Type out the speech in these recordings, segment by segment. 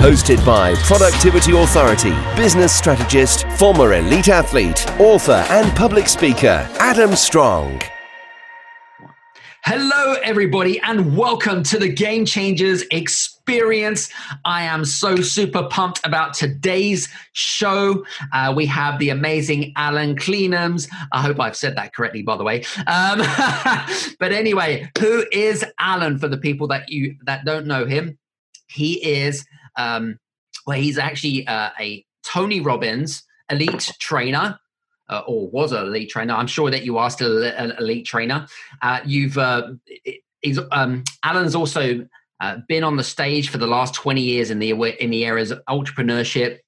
Hosted by Productivity Authority, business strategist, former elite athlete, author, and public speaker, Adam Strong. Hello, everybody, and welcome to the Game Changers Experience. I am so super pumped about today's show. Uh, we have the amazing Allan Kleynhans. I hope I've said that correctly, by the way. Um, but anyway, who is Allan? For the people that you that don't know him, he is um, well, he's actually uh, a Tony Robbins elite trainer uh, or was an elite trainer. I'm sure that you are still an elite trainer. Uh, you've uh, he's, um, Allan's also uh, been on the stage for the last 20 years in the in the areas of entrepreneurship,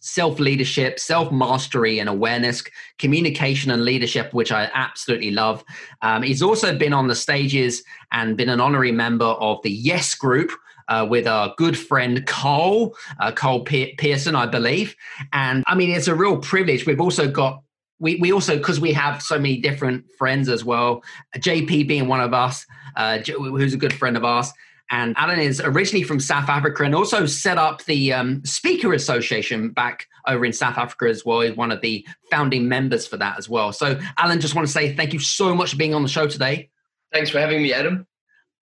self leadership, self mastery and awareness, communication and leadership, which I absolutely love. Um, he's also been on the stages and been an honorary member of the Yes Group. Uh, with our good friend Cole, uh, Cole Pearson, I believe. And I mean, it's a real privilege. We've also got we, we also because we have so many different friends as well jp being one of us uh, who's a good friend of ours. And allan is originally from south africa and also set up the um, speaker association back over in south africa as well. He's one of the founding members for that as well. So allan just want to say thank you so much for being on the show today. Thanks for having me adam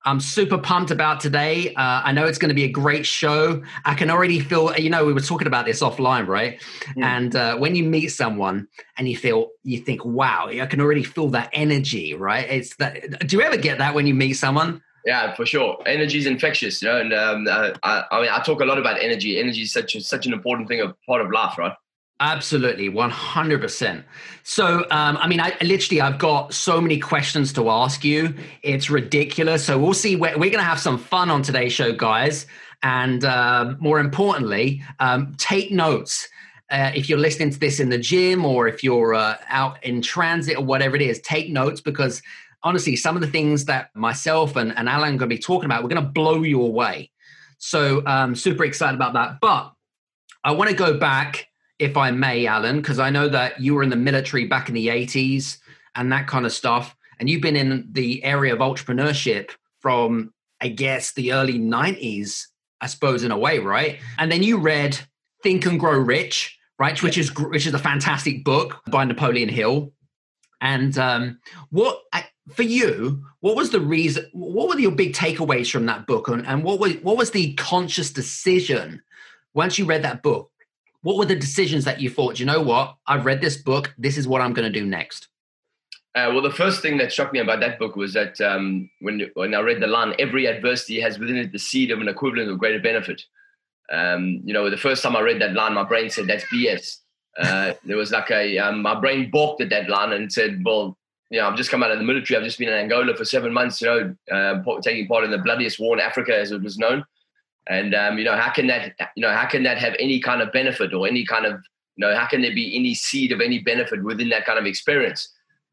I'm super pumped about today. Uh, I know it's going to be a great show. I can already feel, you know, we were talking about this offline, right? Mm. And uh, when you meet someone and you feel, you think, wow, I can already feel that energy, right? It's that. Do you ever get that when you meet someone? Yeah, for sure. Energy is infectious, you know. And um, uh, I, I mean, I talk a lot about energy. Energy is such a, such an important thing, a part of life, right? Absolutely, 100%. So, um, I mean, I literally, I've got so many questions to ask you. It's ridiculous. So, we'll see. We're, we're going to have some fun on today's show, guys. And uh, more importantly, um, take notes. Uh, if you're listening to this in the gym or if you're uh, out in transit or whatever it is, take notes because honestly, some of the things that myself and, and Allan are going to be talking about, we're going to blow you away. So, um, super excited about that. But I want to go back if I may, Allan, because I know that you were in the military back in the 80s and that kind of stuff. And you've been in the area of entrepreneurship from, I guess, the early 90s, I suppose, in a way, right? And then you read Think and Grow Rich, right? Which is which is a fantastic book by Napoleon Hill. And um, what for you? What was the reason? What were your big takeaways from that book? And, and what was what was the conscious decision once you read that book? What were the decisions that you thought you know what i've read this book this is what i'm going to do next uh, well, the first thing that struck me about that book was that um, when when I read the line, every adversity has within it the seed of an equivalent of greater benefit. Um, you know, the first time I read that line, my brain said that's BS. Uh, there was like a um, my brain balked at that line and said, "Well, you know, I've just come out of the military. I've just been in Angola for seven months. You know, uh, taking part in the bloodiest war in Africa, as it was known. And um, you know, how can that you know how can that have any kind of benefit or any kind of you know how can there be any seed of any benefit within that kind of experience?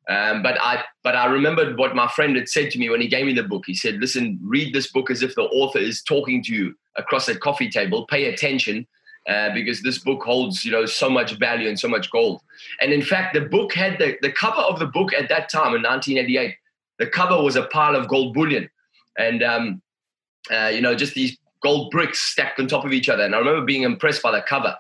Um, but I but I remembered what my friend had said to me when he gave me the book. He said, "Listen, read this book as if the author is talking to you across a coffee table. Pay attention." Uh, because this book holds, you know, so much value and so much gold. And in fact, the book had the, the cover of the book at that time in 1988. The cover was a pile of gold bullion, and um, uh, you know, just these gold bricks stacked on top of each other. And I remember being impressed by the cover.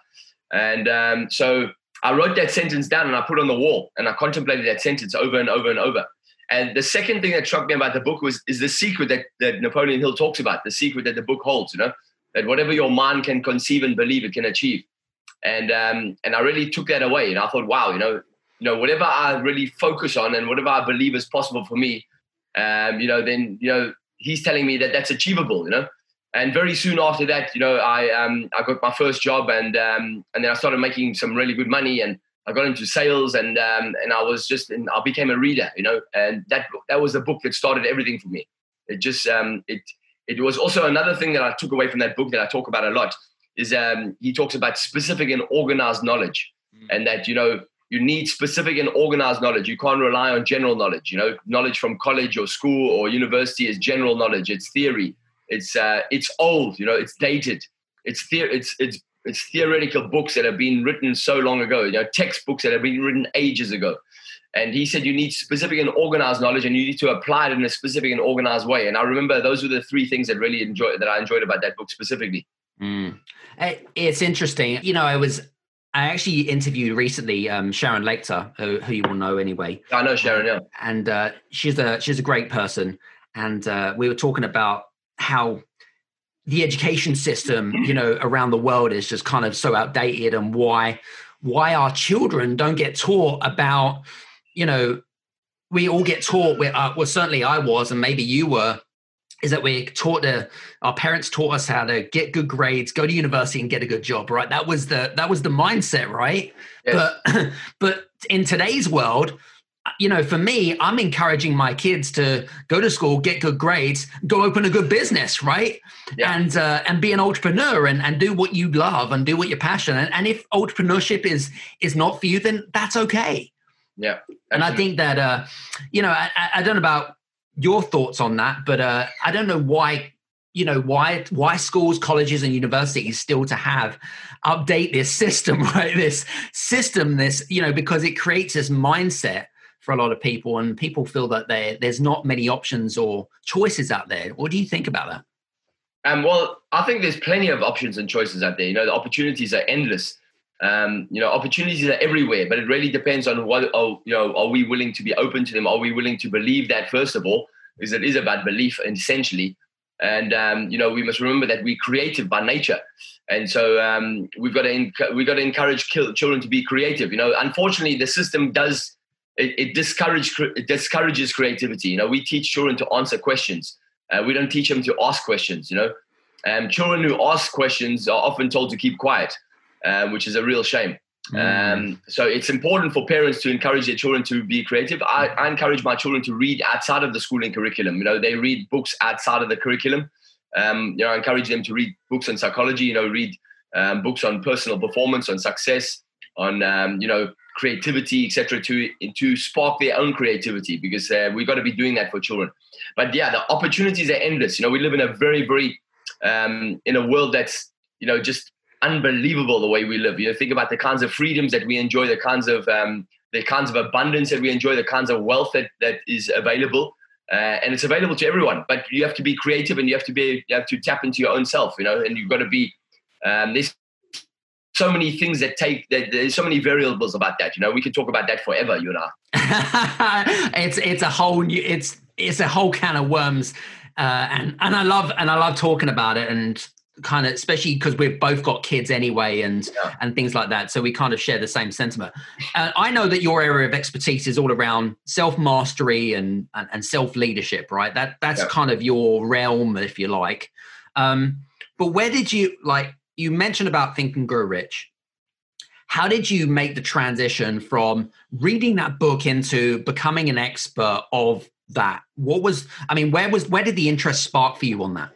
And um, so I wrote that sentence down and I put it on the wall and I contemplated that sentence over and over and over. And the second thing that struck me about the book was is the secret that, that Napoleon Hill talks about, the secret that the book holds, you know, that whatever your mind can conceive and believe it can achieve. And um, and I really took that away. And I thought, wow, you know, you know, whatever I really focus on and whatever I believe is possible for me, um, you know, then you know, he's telling me that that's achievable, you know and very soon after that, you know, I um, I got my first job, and um, and then I started making some really good money, and I got into sales, and um, and I was just, and I became a reader, you know, and that that was the book that started everything for me. It just um, it it was also another thing that I took away from that book that I talk about a lot is um, he talks about specific and organized knowledge, mm. and that you know you need specific and organized knowledge. You can't rely on general knowledge. You know, knowledge from college or school or university is general knowledge. It's theory. It's uh, it's old. You know, it's dated. It's the- it's it's it's theoretical books that have been written so long ago. You know, textbooks that have been written ages ago. And he said you need specific and organized knowledge, and you need to apply it in a specific and organized way. And I remember those were the three things that really enjoyed that I enjoyed about that book specifically. Mm. It's interesting. You know, I was I actually interviewed recently um, Sharon Lechter, who, who, you will know anyway. I know Sharon, yeah. And uh, she's a she's a great person, and uh, we were talking about how the education system, you know, around the world is just kind of so outdated, and why why our children don't get taught about, you know, we all get taught. Uh, well, certainly I was, and maybe you were is that we're taught the our parents taught us how to get good grades, go to university, and get a good job. Right, that was the that was the mindset, right? Yes. But but in today's world, you know, for me, I'm encouraging my kids to go to school, get good grades, go open a good business, right? Yeah. And uh, and be an entrepreneur and, and do what you love and do what you're passionate. And, and if entrepreneurship is is not for you, then that's okay. Yeah, absolutely. and I think that uh, you know, I, I don't know about your thoughts on that, but uh, I don't know why you know why why schools colleges and universities still to have update this system right this system this you know because it creates this mindset for a lot of people and people feel that there there's not many options or choices out there what do you think about that um, well i think there's plenty of options and choices out there you know the opportunities are endless um, you know, opportunities are everywhere, but it really depends on what, oh, you know, are we willing to be open to them? Are we willing to believe that first of all, because it is about belief essentially. And um, you know, we must remember that we're creative by nature, and so um, we've got to enc- we've got to encourage children to be creative. You know, unfortunately, the system does it, it discourage it discourages creativity. You know, we teach children to answer questions. Uh, we don't teach them to ask questions. You know, um, children who ask questions are often told to keep quiet um, which is a real shame. Mm. Um, so it's important for parents to encourage their children to be creative. I, I, encourage my children to read outside of the schooling curriculum. You know, they read books outside of the curriculum. Um, you know, I encourage them to read books on psychology. You know, read um, books on personal performance, on success, on um, you know creativity, etc. To to spark their own creativity because uh, we've got to be doing that for children. But yeah, the opportunities are endless. You know, we live in a very very um, in a world that's you know just unbelievable the way we live. You know, think about the kinds of freedoms that we enjoy, the kinds of um, the kinds of abundance that we enjoy, the kinds of wealth that that is available, uh, and it's available to everyone. But you have to be creative, and you have to be you have to tap into your own self. You know, and you've got to be. Um, there's so many things that take that there's so many variables about that. You know, we could talk about that forever. You I. it's it's a whole new it's it's a whole can of worms. Uh, and and I love and I love talking about it and kind of especially because we've both got kids anyway and yeah. and things like that so we kind of share the same sentiment uh, i know that your area of expertise is all around self mastery and, and, and self leadership right that that's yeah. kind of your realm if you like um, but where did you like you mentioned about think and grow rich how did you make the transition from reading that book into becoming an expert of that what was i mean where was where did the interest spark for you on that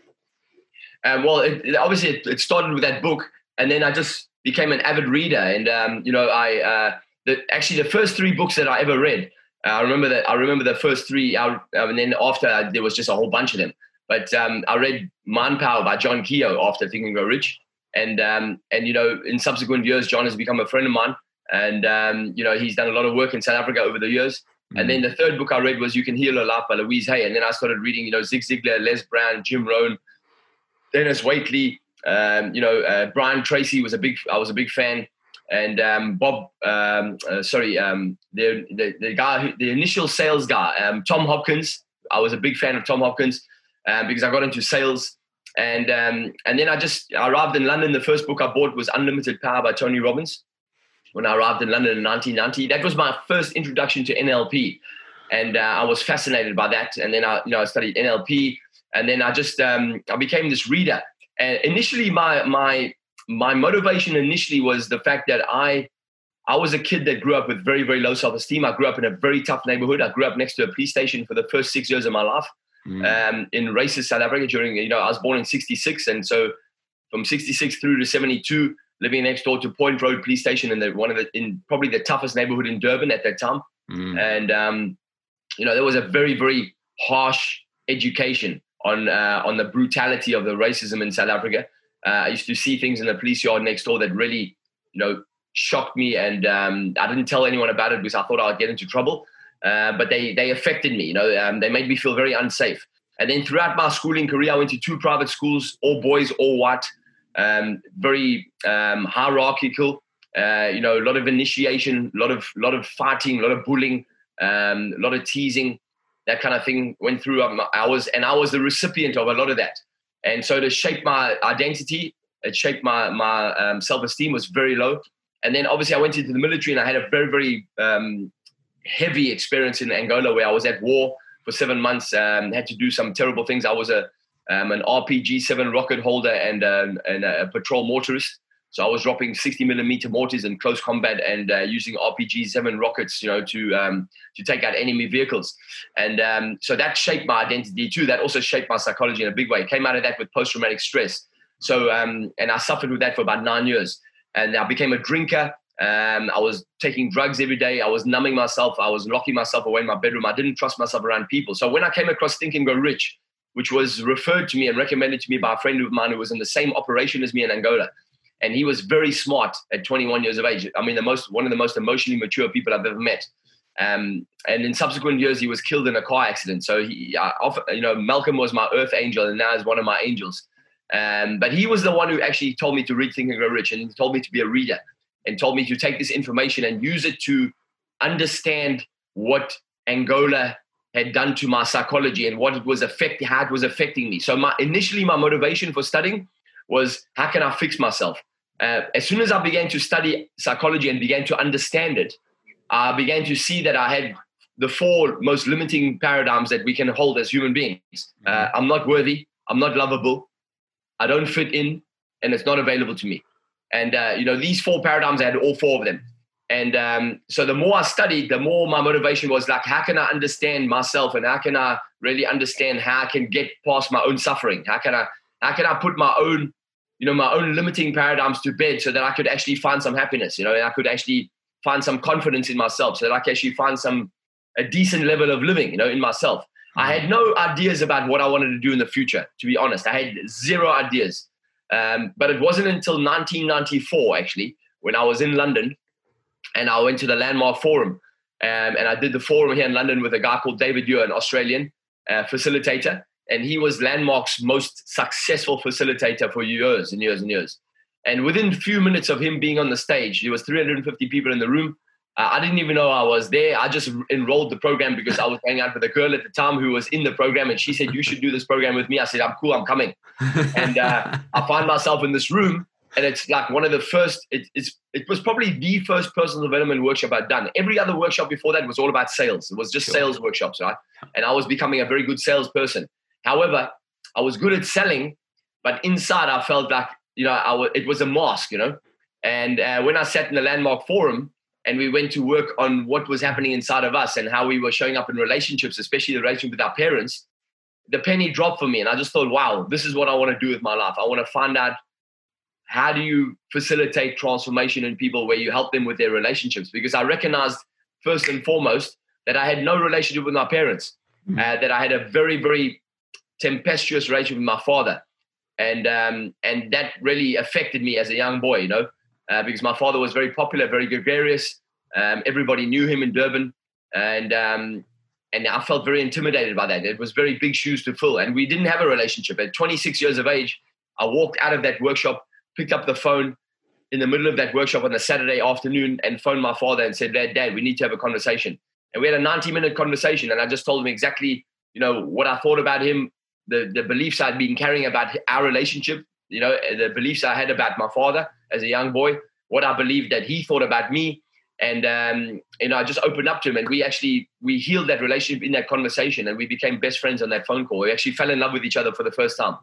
um, well, it, it, obviously, it, it, started with that book, and then I just became an avid reader. And um, you know, I uh, the, actually the first three books that I ever read, uh, I remember that I remember the first three, uh, and then after uh, there was just a whole bunch of them. But um, I read Mind Power by John Kehoe after Think and Grow Rich, and um, and you know, in subsequent years, John has become a friend of mine, and um, you know, he's done a lot of work in South Africa over the years. Mm-hmm. And then the third book I read was You Can Heal a Life by Louise Hay. And then I started reading, you know, Zig Ziglar, Les Brown, Jim Rohn, Dennis Waitley, um, you know, uh, Brian Tracy was a big, I was a big fan. And um, Bob, um, uh, sorry, um, the, the, the guy, who, the initial sales guy, um, Tom Hopkins. I was a big fan of Tom Hopkins um, because I got into sales. And and then I just I arrived in London. The first book I bought was Unlimited Power by Tony Robbins. When I arrived in London in 1990, that was my first introduction to NLP, and uh, I was fascinated by that. And then I, you know, I studied NLP and then I just um, I became this reader. And initially, my my my motivation initially was the fact that I I was a kid that grew up with very very low self esteem. I grew up in a very tough neighborhood. I grew up next to a police station for the first six years of my life mm. um, in racist South Africa. During you know I was born in '66, and so from '66 through to '72. living next door to Point Road Police Station in the one of the in probably the toughest neighborhood in Durban at that time. Mm. And um, you know, there was a very very harsh education on uh, on the brutality of the racism in South Africa. Uh, I used to see things in the police yard next door that really, you know, shocked me, and um, I didn't tell anyone about it because I thought I'd get into trouble. Uh, but they they affected me. You know, um, they made me feel very unsafe. And then throughout my schooling career, I went to two private schools, all boys, all white, um, very um, hierarchical. Uh, you know, a lot of initiation, a lot of lot of fighting, a lot of bullying, um, a lot of teasing, that kind of thing went through. Um, I was and I was the recipient of a lot of that. And so to shape my identity, it shaped my my um, self esteem was very low. And then obviously I went into the military and I had a very very um, heavy experience in Angola where I was at war for seven months. Um, had to do some terrible things. I was a um, an RPG seven rocket holder and, um, and a patrol mortarist. So I was dropping 60 millimeter mortars in close combat and uh, using RPG seven rockets, you know, to um, to take out enemy vehicles. And um, so that shaped my identity too. That also shaped my psychology in a big way. Came out of that with post traumatic stress. So um, and I suffered with that for about nine years. And I became a drinker. Um, I was taking drugs every day. I was numbing myself. I was locking myself away in my bedroom. I didn't trust myself around people. So when I came across Think and Grow Rich, which was referred to me and recommended to me by a friend of mine who was in the same operation as me in Angola, and he was very smart at 21 years of age. I mean, the most one of the most emotionally mature people I've ever met. Um, and in subsequent years, he was killed in a car accident. So he, often, you know, Malcolm was my earth angel, and now is one of my angels. Um, but he was the one who actually told me to read Think and Grow Rich, and told me to be a reader and told me to take this information and use it to understand what Angola had done to my psychology and what it was affecting, how it was affecting me. So my initially my motivation for studying was how can I fix myself? Uh, as soon as I began to study psychology and began to understand it, I began to see that I had the four most limiting paradigms that we can hold as human beings. Uh, mm-hmm. I'm not worthy. I'm not lovable. I don't fit in, and it's not available to me. And uh, you know, these four paradigms, I had all four of them. And um, so the more I studied, the more my motivation was like, how can I understand myself, and how can I really understand how I can get past my own suffering? How can I how can I put my own you know my own limiting paradigms to bed so that I could actually find some happiness, you know, and I could actually find some confidence in myself, so that I could actually find some a decent level of living, you know, in myself. I had no ideas about what I wanted to do in the future, to be honest. I had zero ideas. Um, but it wasn't until 1994, actually, when I was in London and I went to the Landmark Forum. Um, and I did the forum here in London with a guy called David Ure, an Australian uh, facilitator. And he was Landmark's most successful facilitator for years and years and years. And within a few minutes of him being on the stage, there was 350 people in the room. I didn't even know I was there. I just enrolled the program because I was hanging out with a girl at the time who was in the program, and she said, "You should do this program with me." I said, "I'm cool. I'm coming." and uh, I find myself in this room, and it's like one of the first. It, it's it was probably the first personal development workshop I'd done. Every other workshop before that was all about sales. It was just sure. sales workshops, right? And I was becoming a very good salesperson. However, I was good at selling, but inside I felt like you know I w- it was a mask, you know. And uh, when I sat in the landmark forum and we went to work on what was happening inside of us and how we were showing up in relationships, especially the relationship with our parents, the penny dropped for me. And I just thought, wow, this is what I want to do with my life. I want to find out how do you facilitate transformation in people where you help them with their relationships? Because I recognized first and foremost that I had no relationship with my parents, mm-hmm. uh, that I had a very, very tempestuous relationship with my father. And, um, and that really affected me as a young boy, you know uh, because my father was very popular, very gregarious. Um, everybody knew him in Durban, and um, and I felt very intimidated by that. It was very big shoes to fill, and we didn't have a relationship. At 26 years of age, I walked out of that workshop, picked up the phone in the middle of that workshop on a Saturday afternoon, and phoned my father and said, "Dad, Dad, we need to have a conversation." And we had a 90-minute conversation, and I just told him exactly, you know, what I thought about him, the the beliefs I'd been carrying about our relationship, you know, the beliefs I had about my father as a young boy, what I believed that he thought about me. And, um, you know, I just opened up to him and we actually, we healed that relationship in that conversation and we became best friends on that phone call. We actually fell in love with each other for the first time.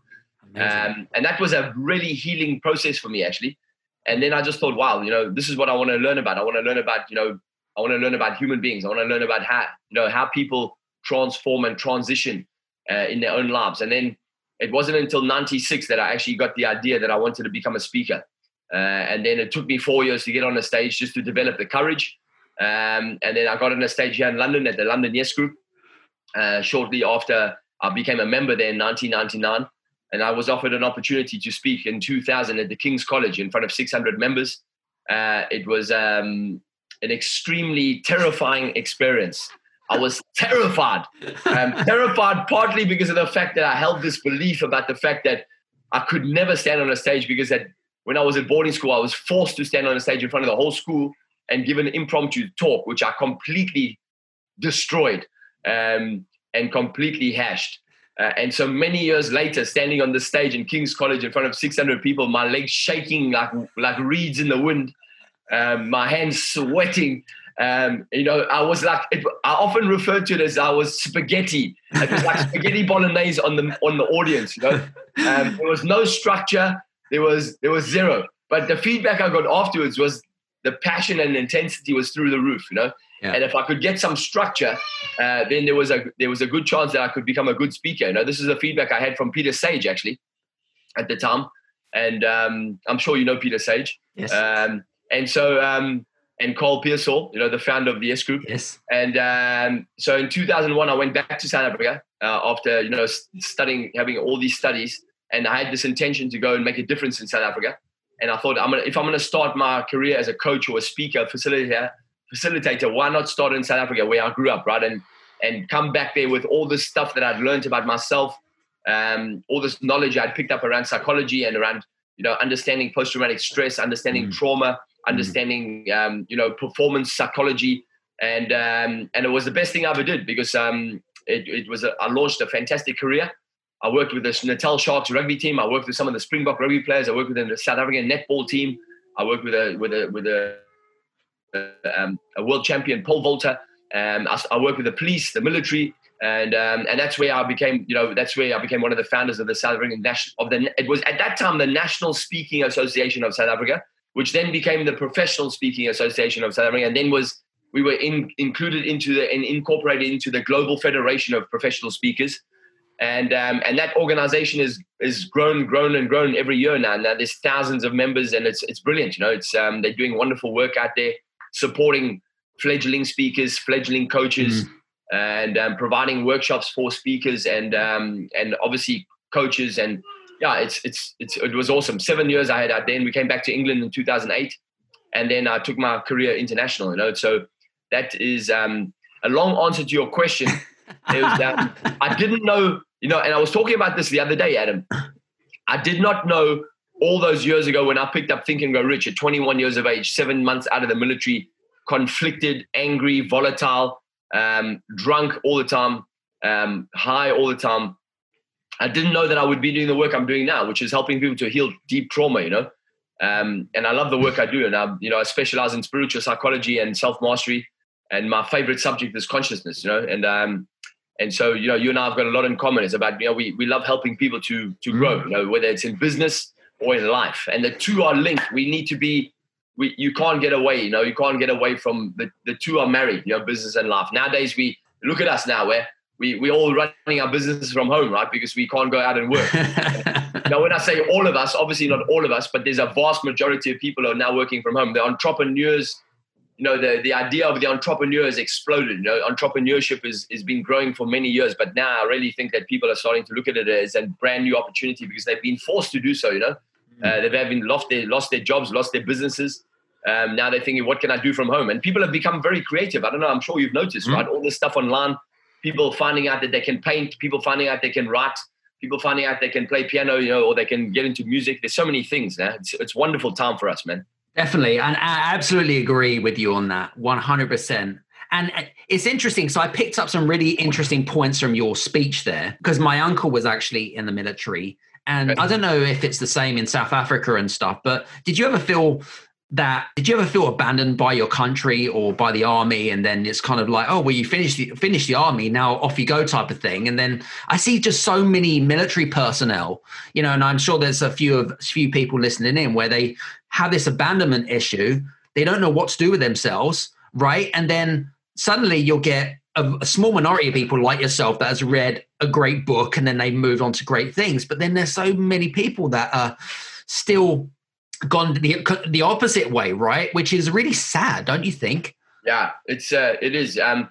Um, and that was a really healing process for me, actually. And then I just thought, wow, you know, this is what I want to learn about. I want to learn about, you know, I want to learn about human beings. I want to learn about how, you know, how people transform and transition uh, in their own lives. And then it wasn't until 96 that I actually got the idea that I wanted to become a speaker. Uh, and then it took me four years to get on the stage just to develop the courage. Um, and then I got on the stage here in London at the London Yes Group. Uh, shortly after I became a member there in 1999, and I was offered an opportunity to speak in 2000 at the King's College in front of 600 members. Uh, it was um, an extremely terrifying experience. I was terrified. Um, terrified partly because of the fact that I held this belief about the fact that I could never stand on a stage because that when I was at boarding school, I was forced to stand on a stage in front of the whole school and give an impromptu talk, which I completely destroyed um, and completely hashed. Uh, and so many years later, standing on the stage in King's College in front of 600 people, my legs shaking like like reeds in the wind, um, my hands sweating. Um, you know, I was like, it, I often refer to it as I was spaghetti. It was like spaghetti bolognese on the on the audience. You know, um, there was no structure. There was there was zero. But the feedback I got afterwards was the passion and intensity was through the roof. You know, yeah. And if I could get some structure, uh, then there was a there was a good chance that I could become a good speaker. You know, this is the feedback I had from Peter Sage actually at the time, and um, I'm sure you know Peter Sage. Yes. Um, and so um, and Carl Pearsall, you know, the founder of the Yes Group. Yes. And um, so in 2001, I went back to South Africa uh, after you know studying, having all these studies, and I had this intention to go and make a difference in South Africa. And I thought, I'm gonna, if I'm going to start my career as a coach or a speaker, facilitator, facilitator, why not start in South Africa where I grew up, right? And and come back there with all this stuff that I'd learned about myself, um, all this knowledge I'd picked up around psychology and around you know understanding post traumatic stress, understanding mm. trauma, mm. understanding um, you know performance psychology, and um, and it was the best thing I ever did because um, it, it was a, I launched a fantastic career. I worked with the Natal Sharks rugby team. I worked with some of the Springbok rugby players. I worked with the South African netball team. I worked with a with a with a um, a world champion pole vaulter. Um, I, I work with the police, the military, and um, and that's where I became, you know, that's where I became one of the founders of the South African national of the. It was at that time the National Speaking Association of South Africa, which then became the Professional Speaking Association of South Africa, and then was we were in, included into the and incorporated into the Global Federation of Professional Speakers, and um, and that organization is is grown, grown, and grown every year now. Now there's thousands of members, and it's it's brilliant. You know, it's um, they're doing wonderful work out there supporting fledgling speakers, fledgling coaches, mm. and um, providing workshops for speakers and um, and obviously coaches. And yeah, it's it's it's it was awesome. Seven years I had out there, and we came back to England in 2008, and then I took my career international. You know, so that is um, a long answer to your question. was, um, I didn't know, you know, and I was talking about this the other day, Adam. I did not know all those years ago when I picked up Think and Grow Rich at 21 years of age, seven months out of the military, conflicted, angry, volatile, um, drunk all the time, um, high all the time. I didn't know that I would be doing the work I'm doing now, which is helping people to heal deep trauma, you know. Um, and I love the work I do. And I, you know, I specialize in spiritual psychology and self mastery. And my favorite subject is consciousness, you know. And um, and so, you know, you and I have got a lot in common. It's about, you know, we, we love helping people to to grow, mm. you know, whether it's in business, or in life. And the two are linked. We need to be, we, you can't get away, you know, you can't get away from the, the two are married, you know, business and life. Nowadays, we look at us now where we, we're all running our businesses from home, right? Because we can't go out and work. now, when I say all of us, obviously not all of us, but there's a vast majority of people are now working from home. The entrepreneurs, you know, the, the idea of the entrepreneur has exploded. You know, entrepreneurship is, is been growing for many years, but now I really think that people are starting to look at it as a brand new opportunity because they've been forced to do so, you know. Uh, they've even lost their lost their jobs, lost their businesses. Um, now they're thinking, what can I do from home? And people have become very creative. I don't know. I'm sure you've noticed, mm right? All this stuff online. People finding out that they can paint. People finding out they can write. People finding out they can play piano, you know, or they can get into music. There's so many things. Now it's it's wonderful time for us, man. Definitely, and I absolutely agree with you on that, 100. percent and uh, it's interesting. So I picked up some really interesting points from your speech there because my uncle was actually in the military and I don't know if it's the same in South Africa and stuff, but did you ever feel that did you ever feel abandoned by your country or by the army? And then it's kind of like oh well you finished the finish the army now off you go type of thing. And then i see just so many military personnel you know and i'm sure there's a few of few people listening in where they have this abandonment issue. They don't know what to do with themselves right? And then suddenly you'll get a, a, small minority of people like yourself that has read a great book and then they moved on to great things. But then there's so many people that are still gone the the opposite way, right? Which is really sad, don't you think? Yeah, it's uh, it is. Um,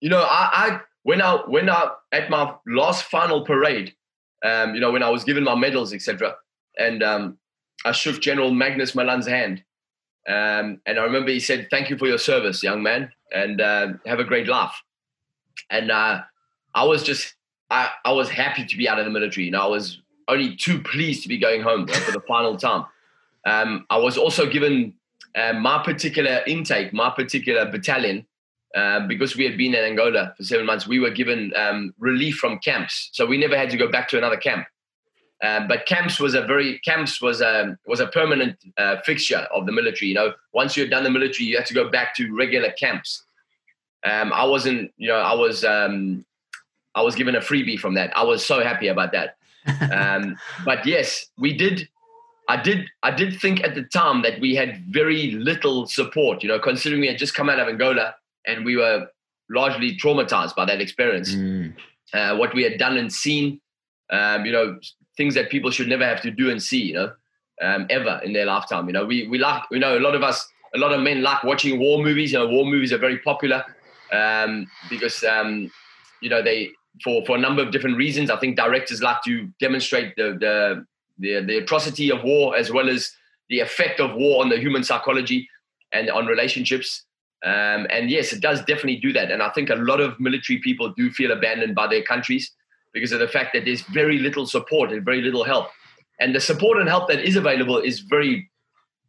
you know, I, I when I when I at my last final parade, um, you know, when I was given my medals, etc., and um, I shook General Magnus Malan's hand, um, and I remember he said, "Thank you for your service, young man, and uh, have a great life." And uh, I was just, I, I was happy to be out of the military. Know, I was only too pleased to be going home for the final time. Um, I was also given uh, my particular intake, my particular battalion, uh, because we had been in Angola for seven months. We were given um, relief from camps, so we never had to go back to another camp. Um, but camps was a very camps was a was a permanent uh, fixture of the military. You know, once you had done the military, you had to go back to regular camps. Um, I wasn't, you know, I was um, I was given a freebie from that. I was so happy about that. Um, but yes, we did. I did. I did think at the time that we had very little support. You know, considering we had just come out of Angola and we were largely traumatized by that experience. Mm. Uh, what we had done and seen, um, you know, things that people should never have to do and see, you know, um, ever in their lifetime. You know, we we like, you know, a lot of us, a lot of men like watching war movies. You know, war movies are very popular um, because um, you know they for for a number of different reasons. I think directors like to demonstrate the the the, the atrocity of war as well as the effect of war on the human psychology and on relationships. Um, and yes, it does definitely do that. And I think a lot of military people do feel abandoned by their countries because of the fact that there's very little support and very little help. And the support and help that is available is very,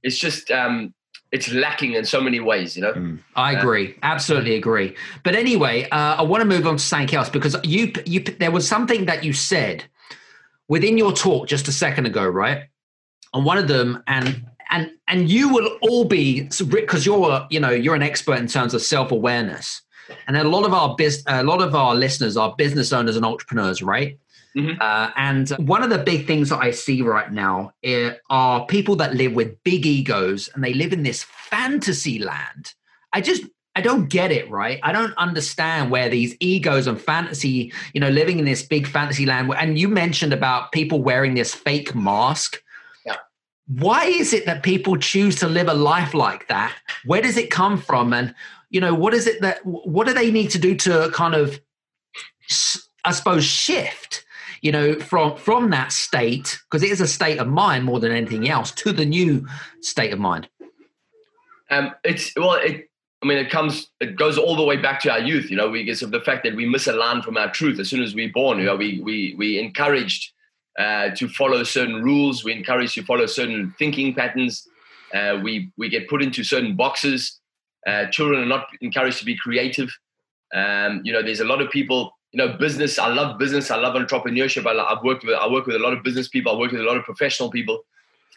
it's just, um, it's lacking in so many ways, you know. Mm. I uh, agree, uh, absolutely agree. But anyway, uh, I want to move on to something else because you, you, there was something that you said within your talk just a second ago, right? And one of them, and and and you will all be because you're you know you're an expert in terms of self awareness and a lot of our biz, a lot of our listeners are business owners and entrepreneurs, right? Mm-hmm. Uh, and one of the big things that I see right now eh, are people that live with big egos and they live in this fantasy land. I just I don't get it, right? I don't understand where these egos and fantasy, you know, living in this big fantasy land. And you mentioned about people wearing this fake mask. Yeah. Why is it that people choose to live a life like that? Where does it come from? And you know what is it that what do they need to do to kind of i suppose shift you know from from that state because it is a state of mind more than anything else to the new state of mind um it's well it mean it comes it goes all the way back to our youth you know we of the fact that we miss a misalign from our truth as soon as we're born you know we we we encouraged uh, to follow certain rules we encourage to follow certain thinking patterns uh, we we get put into certain boxes uh, children are not encouraged to be creative. Um, you know, there's a lot of people. You know, business. I love business. I love entrepreneurship. I, have worked with. I work with a lot of business people. I work with a lot of professional people,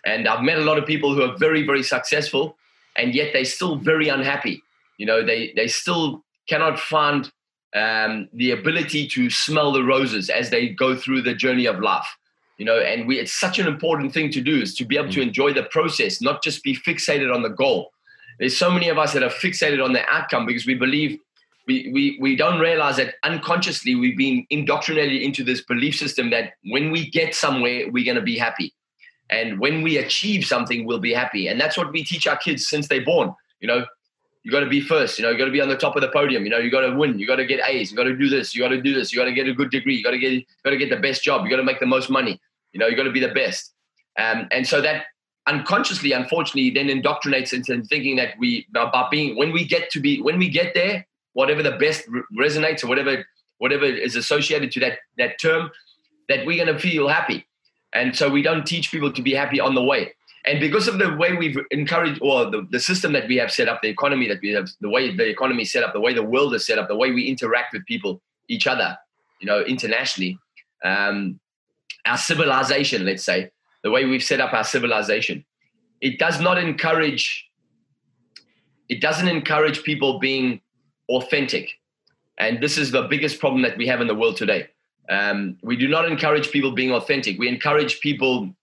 and I've met a lot of people who are very, very successful, and yet they're still very unhappy. You know, they they still cannot find um, the ability to smell the roses as they go through the journey of life. You know, and we it's such an important thing to do is to be able to mm. enjoy the process, not just be fixated on the goal there's so many of us that are fixated on the outcome because we believe we, we, we don't realize that unconsciously we've been indoctrinated into this belief system that when we get somewhere, we're going to be happy. And when we achieve something, we'll be happy. And that's what we teach our kids since they're born. You know, you got to be first. You know, you got to be on the top of the podium. You know, you got to win. You got to get A's. You got to do this. You got to do this. You got to get a good degree. You got to get, got to get the best job. You got to make the most money. You know, you got to be the best. Um, and so that unconsciously, unfortunately, then indoctrinates into thinking that we about being when we get to be when we get there, whatever the best resonates or whatever whatever is associated to that that term, that we're going to feel happy, and so we don't teach people to be happy on the way. And because of the way we've encouraged, or the, the system that we have set up, the economy that we have, the way the economy is set up, the way the world is set up, the way we interact with people, each other, you know, internationally, um, our civilization, let's say, the way we've set up our civilization. It does not encourage, it doesn't encourage people being authentic. And this is the biggest problem that we have in the world today. Um, we do not encourage people being authentic. We encourage people,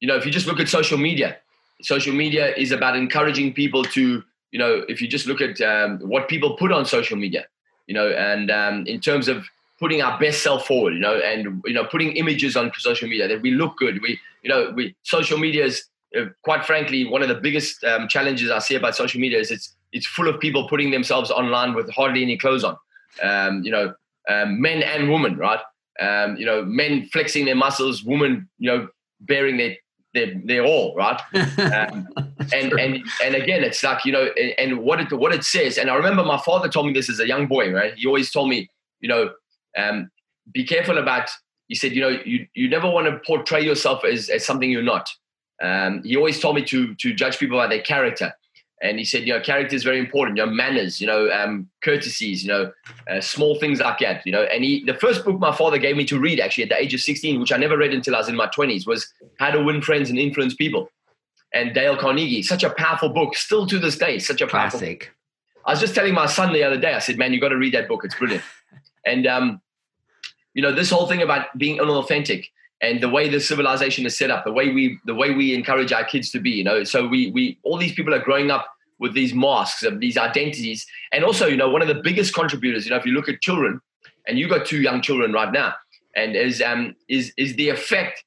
you know, if you just look at social media, social media is about encouraging people to, you know, if you just look at um, what people put on social media, you know, and um, in terms of putting our best self forward, you know, and you know, putting images on social media that we look good. We, you know, we social media is uh, quite frankly, one of the biggest um, challenges I see about social media is it's it's full of people putting themselves online with hardly any clothes on. Um, you know, um, men and women, right? Um, you know, men flexing their muscles, women, you know, bearing their their, their all, right? Um, and and and again, it's like you know, and, and, what it what it says. And I remember my father told me this as a young boy, right? He always told me, you know, um, be careful about. He said, you know, you you never want to portray yourself as as something you're not. Um, he always told me to to judge people by their character. And he said, you know, character is very important. You know, manners, you know, um, courtesies, you know, uh, small things like that. You know, and he, the first book my father gave me to read, actually, at the age of 16, which I never read until I was in my 20s, was How to Win Friends and Influence People. And Dale Carnegie, such a powerful book, still to this day, such a powerful. Classic. I was just telling my son the other day. I said, "Man, you got to read that book. It's brilliant." and um, you know, this whole thing about being unauthentic and the way the civilization is set up, the way we the way we encourage our kids to be, you know. So we we all these people are growing up with these masks of these identities. And also, you know, one of the biggest contributors, you know, if you look at children, and you've got two young children right now, and is um is is the effect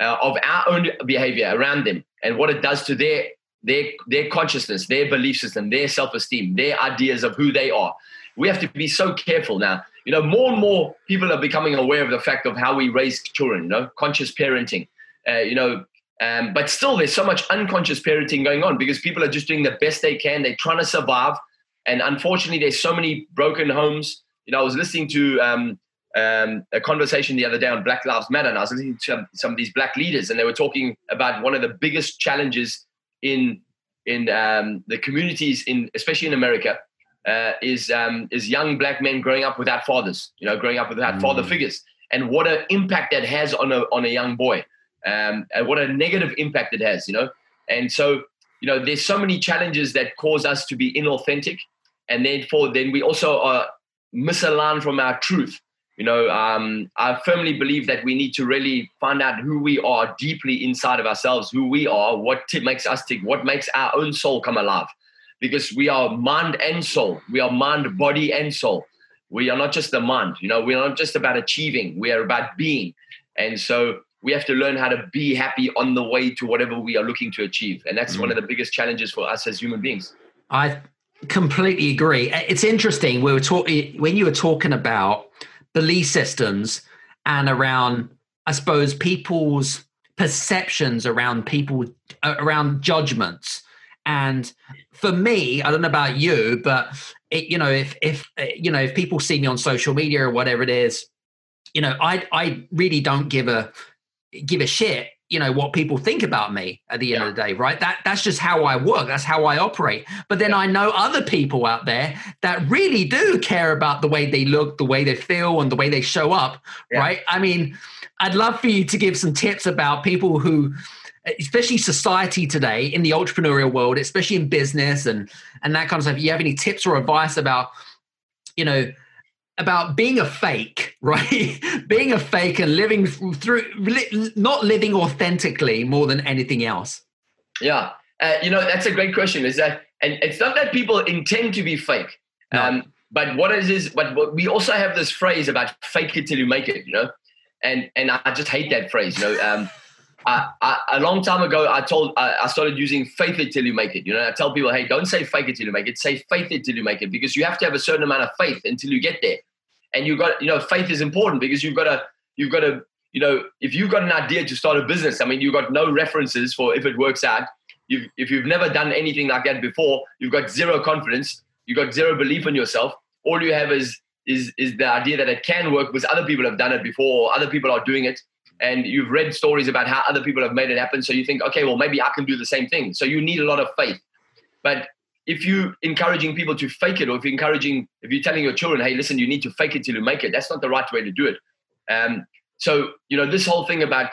uh, of our own behavior around them and what it does to their their their consciousness, their belief system, their self-esteem, their ideas of who they are. We have to be so careful now. You know, more and more people are becoming aware of the fact of how we raise children. You know, conscious parenting. Uh, you know, um, but still, there's so much unconscious parenting going on because people are just doing the best they can. They're trying to survive. And unfortunately, there's so many broken homes. You know, I was listening to um, um, a conversation the other day on Black Lives Matter, and I was listening to some, of these black leaders, and they were talking about one of the biggest challenges in in um, the communities, in especially in America, uh, is um, is young black men growing up without fathers. You know, growing up without mm. father figures, and what an impact that has on a on a young boy um, and what a negative impact it has, you know. And so, you know, there's so many challenges that cause us to be inauthentic, and therefore, then we also are misaligned from our truth. You know, um, I firmly believe that we need to really find out who we are deeply inside of ourselves, who we are, what t- makes us tick, what makes our own soul come alive. Because we are mind and soul. We are mind, body, and soul. We are not just the mind. You know, we're not just about achieving. We are about being. And so we have to learn how to be happy on the way to whatever we are looking to achieve. And that's mm. one of the biggest challenges for us as human beings. I completely agree. It's interesting. We were talking when you were talking about belief systems and around, I suppose, people's perceptions around people around judgments. And for me, I don't know about you, but it, you know, if if uh, you know, if people see me on social media or whatever it is, you know, I I really don't give a give a shit you know what people think about me at the end yeah. of the day right that that's just how i work that's how i operate but then yeah. i know other people out there that really do care about the way they look the way they feel and the way they show up yeah. right i mean i'd love for you to give some tips about people who especially society today in the entrepreneurial world especially in business and and that kind of stuff you have any tips or advice about you know about being a fake, right? being a fake and living through, not living authentically more than anything else. Yeah, uh, you know that's a great question. Is that, and it's not that people intend to be fake, no. um, but what it is, but what, we also have this phrase about fake it till you make it, you know, and and I just hate that phrase, you know. Um, I, I, a long time ago, I told I, I, started using faith it till you make it. You know, I tell people, hey, don't say fake it till you make it. Say faith it till you make it because you have to have a certain amount of faith until you get there and you've got you know faith is important because you've got to you've got to you know if you've got an idea to start a business i mean you've got no references for if it works out you've, if you've never done anything like that before you've got zero confidence you've got zero belief in yourself all you have is is is the idea that it can work because other people have done it before or other people are doing it and you've read stories about how other people have made it happen so you think okay well maybe i can do the same thing so you need a lot of faith but if you're encouraging people to fake it, or if you're encouraging, if you're telling your children, hey, listen, you need to fake it till you make it, that's not the right way to do it. Um, so, you know, this whole thing about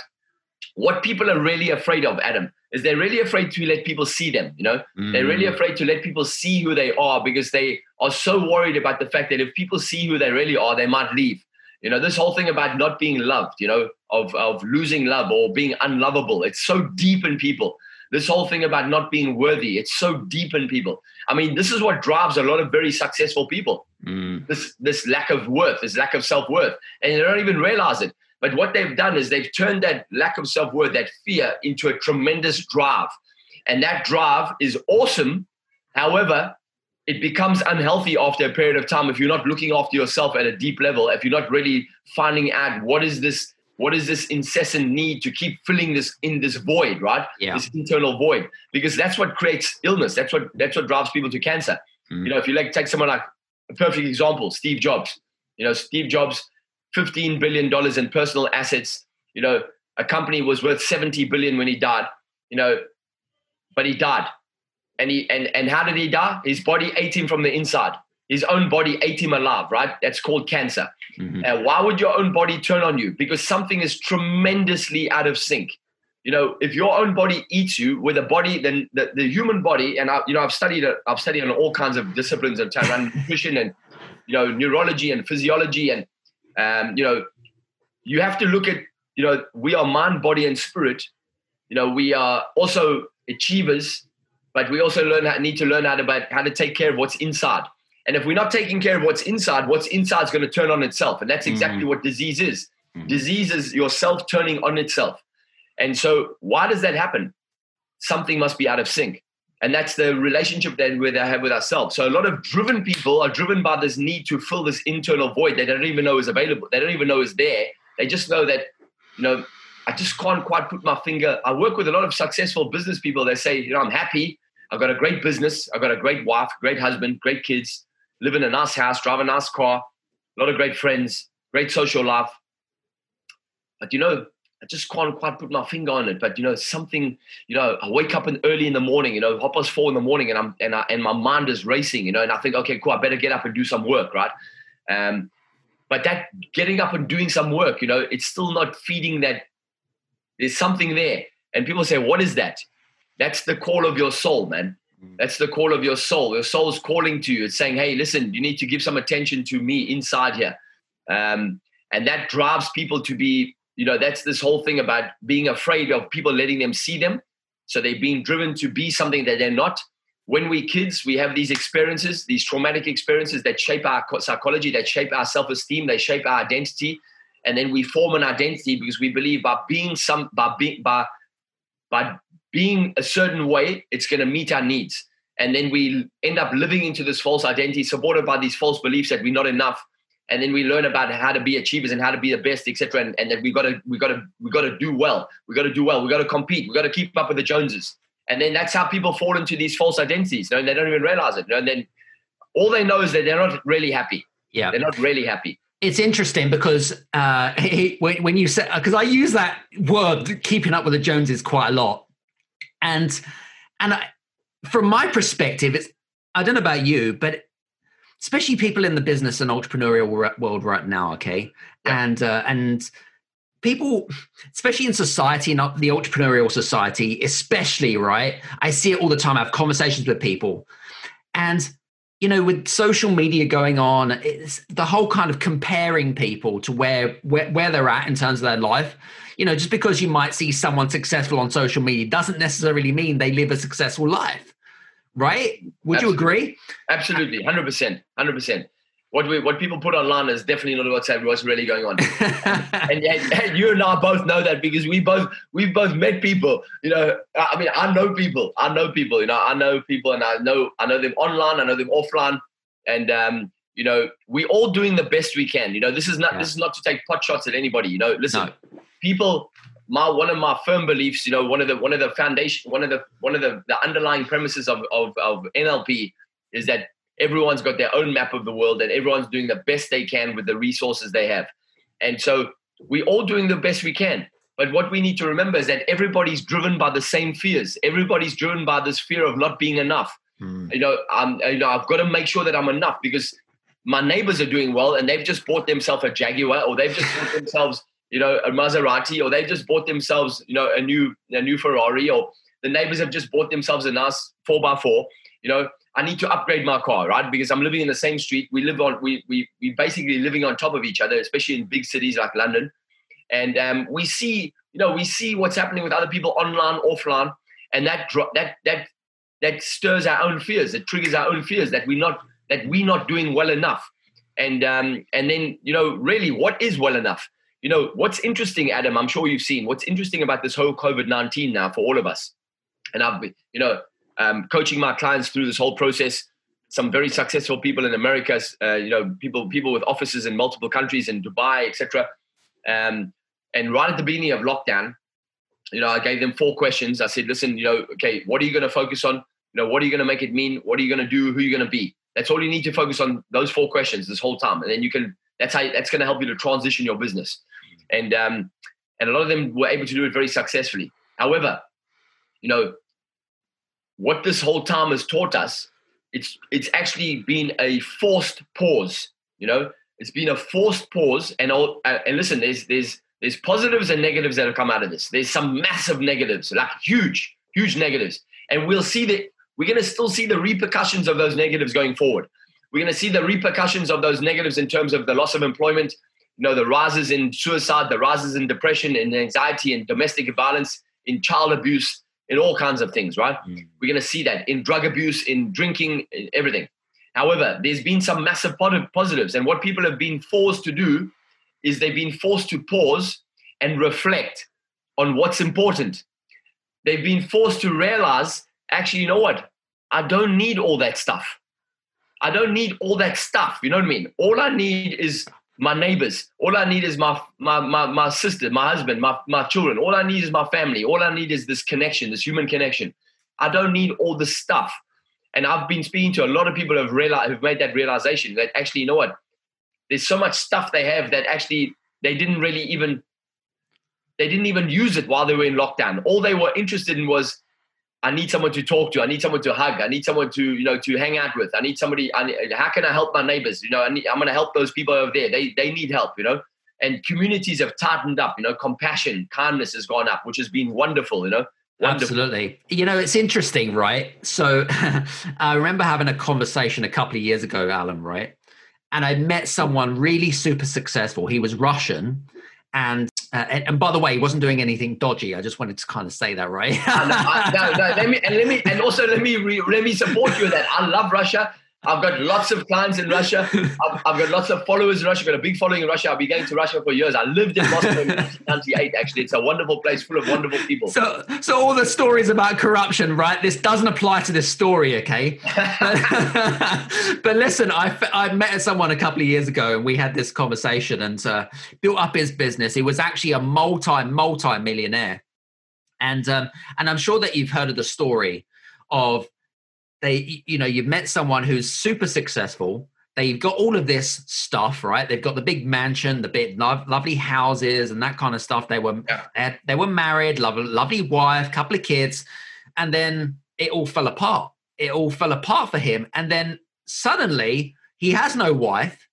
what people are really afraid of, Adam, is they're really afraid to let people see them. You know, mm. they're really mm. afraid to let people see who they are because they are so worried about the fact that if people see who they really are, they might leave. You know, this whole thing about not being loved, you know, of, of losing love or being unlovable, it's so deep in people this whole thing about not being worthy it's so deep in people i mean this is what drives a lot of very successful people mm. this this lack of worth this lack of self-worth and they don't even realize it But what they've done is they've turned that lack of self worth, that fear, into a tremendous drive. And that drive is awesome. However, it becomes unhealthy after a period of time if you're not looking after yourself at a deep level, if you're not really finding out what is this what is this incessant need to keep filling this in this void right? Yeah. this internal void. Because that's what creates illness. That's what that's what drives people to cancer. Mm. you know if you like take someone like a perfect example steve jobs. You know steve jobs 15 billion dollars in personal assets. You know a company was worth 70 billion when he died. You know but he died and he and and how did he die his body ate him from the inside his own body ate him alive, right? That's called cancer. Mm-hmm. And why would your own body turn on you? Because something is tremendously out of sync. You know, if your own body eats you with a body, then the, the human body, and I, you know, I've studied I've studied on all kinds of disciplines of around nutrition and you know neurology and physiology, and um, you know, you have to look at you know we are mind, body, and spirit. You know, we are also achievers, but we also learn how, need to learn how to about how to take care of what's inside. And if we're not taking care of what's inside, what's inside is going to turn on itself. And that's exactly mm-hmm. what disease is. Mm-hmm. Disease is yourself turning on itself. And so, why does that happen? Something must be out of sync. And that's the relationship that we have with ourselves. So, a lot of driven people are driven by this need to fill this internal void they don't even know is available. They don't even know is there. They just know that, you know, I just can't quite put my finger. I work with a lot of successful business people. They say, you know, I'm happy. I've got a great business. I've got a great wife, great husband, great kids live in a nice house, drive a nice car, a lot of great friends, great social life. But you know, I just can't quite put my finger on it. But you know, something, you know, I wake up in early in the morning, you know, hop past four in the morning, and I'm and I, and my mind is racing, you know, and I think, okay, cool, I better get up and do some work, right? Um, but that getting up and doing some work, you know, it's still not feeding that. There's something there, and people say, what is that? That's the call of your soul, man. Mm. That's the call of your soul. Your soul's calling to you. It's saying, hey, listen, you need to give some attention to me inside here. Um, and that drives people to be, you know, that's this whole thing about being afraid of people letting them see them. So they're being driven to be something that they're not. When we kids, we have these experiences, these traumatic experiences that shape our psychology, that shape our self-esteem, they shape our identity, and then we form an identity because we believe by being some, by being, by, by being a certain way, it's going to meet our needs. And then we end up living into this false identity, supported by these false beliefs that we're not enough. And then we learn about how to be achievers and how to be the best, etc. And, and that we got to, we got to, we got to do well. We got to do well. We got to compete. We got to keep up with the Joneses. And then that's how people fall into these false identities. You know, and they don't even realize it. You know, and then all they know is that they're not really happy. Yeah, they're not really happy it's interesting because uh, when, when you say because I use that word keeping up with the Joneses quite a lot, and and I, from my perspective, it's I don't know about you, but especially people in the business and entrepreneurial world right now, okay, yeah. and uh, and people, especially in society, not the entrepreneurial society, especially right. I see it all the time. I have conversations with people, and you know, with social media going on, it's the whole kind of comparing people to where, where where they're at in terms of their life. You know, just because you might see someone successful on social media doesn't necessarily mean they live a successful life, right? Would Absolutely. you agree? Absolutely, hundred percent, hundred percent. What we what people put online is definitely not what's what's really going on. and, and, and, you and I both know that because we both we've both met people. You know, I mean, I know people. I know people. You know, I know people, and I know I know them online. I know them offline, and um, you know, we're all doing the best we can. You know, this is not yeah. this is not to take pot shots at anybody. You know, listen, no. People. My one of my firm beliefs, you know, one of the one of the foundation, one of the one of the, the underlying premises of, of of NLP is that everyone's got their own map of the world and everyone's doing the best they can with the resources they have. And so we're all doing the best we can. But what we need to remember is that everybody's driven by the same fears. Everybody's driven by this fear of not being enough. Mm. You know, I'm, you know, I've got to make sure that I'm enough because my neighbors are doing well and they've just bought themselves a Jaguar or they've just bought themselves, you know, a Maserati or they've just bought themselves, you know, a new a new Ferrari or the neighbors have just bought themselves a nice four by four. You know, I need to upgrade my car, right? Because I'm living in the same street. We live on, we we we basically living on top of each other, especially in big cities like London. And um, we see, you know, we see what's happening with other people online, offline, and that that that that stirs our own fears. It triggers our own fears that we're not that we're not doing well enough. And um, and then you know, really, what is well enough? You know, what's interesting, Adam, I'm sure you've seen, what's interesting about this whole COVID 19 now for all of us, and I've you know, um, coaching my clients through this whole process. Some very successful people in America, uh, you know, people people with offices in multiple countries in Dubai, etc. Um, and right at the beginning of lockdown, you know, I gave them four questions. I said, listen, you know, okay, what are you going to focus on? You know, what are you going to make it mean? What are you going to do? Who are you going to be? That's all you need to focus on. Those four questions this whole time, and then you can. That's how. That's going to help you to transition your business, and um, and a lot of them were able to do it very successfully. However, you know, what this whole time has taught us, it's it's actually been a forced pause. You know, it's been a forced pause. And all, uh, and listen, there's there's there's positives and negatives that have come out of this. There's some massive negatives, like huge, huge negatives, and we'll see that we're going to still see the repercussions of those negatives going forward. We're going to see the repercussions of those negatives in terms of the loss of employment, you know, the rises in suicide, the rises in depression and anxiety and domestic violence, in child abuse, in all kinds of things, right? Mm. We're going to see that in drug abuse, in drinking, in everything. However, there's been some massive positives. And what people have been forced to do is they've been forced to pause and reflect on what's important. They've been forced to realize actually, you know what? I don't need all that stuff. I don't need all that stuff. You know what I mean? All I need is my neighbors. All I need is my my my, my sister, my husband, my, my children. All I need is my family. All I need is this connection, this human connection. I don't need all the stuff. And I've been speaking to a lot of people who have realized who've made that realization that actually, you know what? There's so much stuff they have that actually they didn't really even they didn't even use it while they were in lockdown. All they were interested in was I need someone to talk to. I need someone to hug. I need someone to, you know, to hang out with. I need somebody. I need, how can I help my neighbors? You know, I I'm going to help those people over there. They, they need help, you know, and communities have tightened up, you know, compassion, kindness has gone up, which has been wonderful, you know. Wonderful. Absolutely. You know, it's interesting, right? So I remember having a conversation a couple of years ago, Allan, right? And I met someone really super successful. He was Russian and uh, and, and, by the way, he wasn't doing anything dodgy. I just wanted to kind of say that, right? no, no, no, let me and let me and also let me re, let me support you that. I love Russia. I've got lots of clients in Russia. I've, I've, got lots of followers in Russia. I've got a big following in Russia. I've been going to Russia for years. I lived in Moscow in 1998. Actually, it's a wonderful place full of wonderful people. So, so all the stories about corruption, right? This doesn't apply to this story, okay? but, listen, I I met someone a couple of years ago, and we had this conversation, and uh, built up his business. He was actually a multi multi millionaire, and um, and I'm sure that you've heard of the story of they you know you've met someone who's super successful. They've got all of this stuff right? They've got the big mansion the big lovely houses and that kind of stuff. They were yeah. they, had, they, were married lovely, lovely wife couple of kids and then it all fell apart. It all fell apart for him and then suddenly he has no wife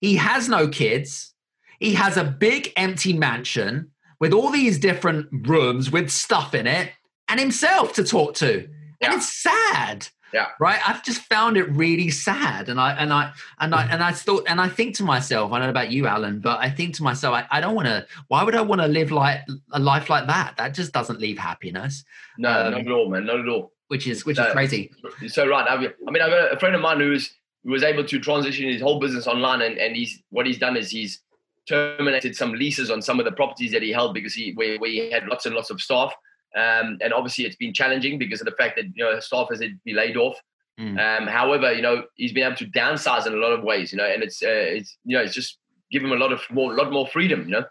he has no kids he has a big empty mansion with all these different rooms with stuff in it and himself to talk to. Yeah. and it's sad yeah. Right. I've just found it really sad. And I and I and I and I thought and I think to myself, I don't know about you, Allan, but I think to myself, I, I don't want to why would I want to live like a life like that? That just doesn't leave happiness. No, um, not at all, man. Not at all. Which is which is crazy. So right. I mean, I mean, I've got a friend of mine who's who was able to transition his whole business online and, and he's what he's done is he's terminated some leases on some of the properties that he held because he where, where he had lots and lots of staff um, and obviously, it's been challenging because of the fact that you know staff has been laid off. Mm. Um, however, you know he's been able to downsize in a lot of ways. You know, and it's uh, it's you know it's just give him a lot of more lot more freedom. You know.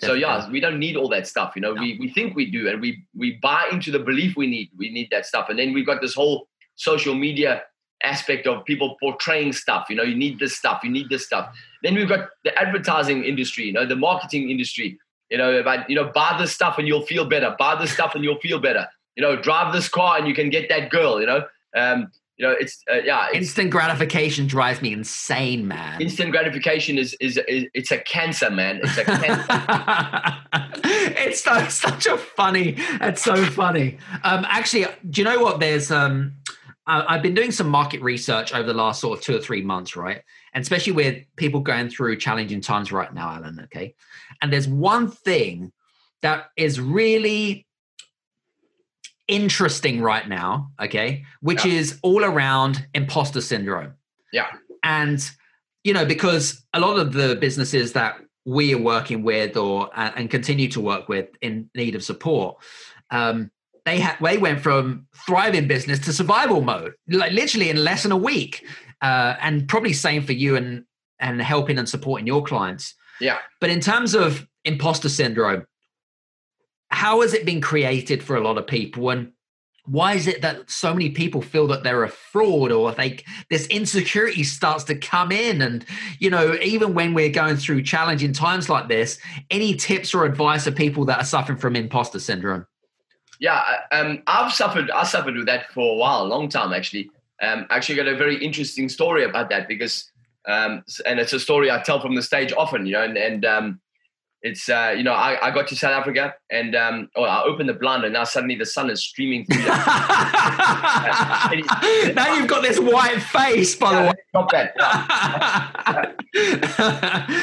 Definitely. So yeah, we don't need all that stuff. You know, no. we, we think we do, and we we buy into the belief we need we need that stuff, and then we've got this whole social media aspect of people portraying stuff. You know, you need this stuff, you need this stuff. Then we've got the advertising industry, you know, the marketing industry. You know, about you know, buy this stuff and you'll feel better. Buy this stuff and you'll feel better. You know, drive this car and you can get that girl. You know, um, you know, it's uh, yeah. It's, instant gratification drives me insane, man. Instant gratification is, is is it's a cancer, man. It's a cancer. it's so, such a funny. It's so funny. Um, actually, do you know what? There's um, I've been doing some market research over the last sort of two or three months, right? And especially with people going through challenging times right now, Allan. Okay, and there's one thing that is really interesting right now, okay, which yeah. is all around imposter syndrome. Yeah. And, you know, because a lot of the businesses that we are working with or and continue to work with in need of support um, they had they went from thriving business to survival mode like literally in less than a week uh, and probably same for you and and helping and supporting your clients yeah. But in terms of imposter syndrome how has it been created for a lot of people? And why is it that so many people feel that they're a fraud or they this insecurity starts to come in? And you know even when we're going through challenging times like this any tips or advice for people that are suffering from imposter syndrome? Yeah um, i've suffered i suffered with that for a while a long time actually. Um, actually got a very interesting story about that because um, and it's a story i tell from the stage often you know and, and um, it's uh, you know I, I got to South Africa and um, oh, I opened the blind and now suddenly the sun is streaming through. now you've got this white face, by yeah, the way. Stop that.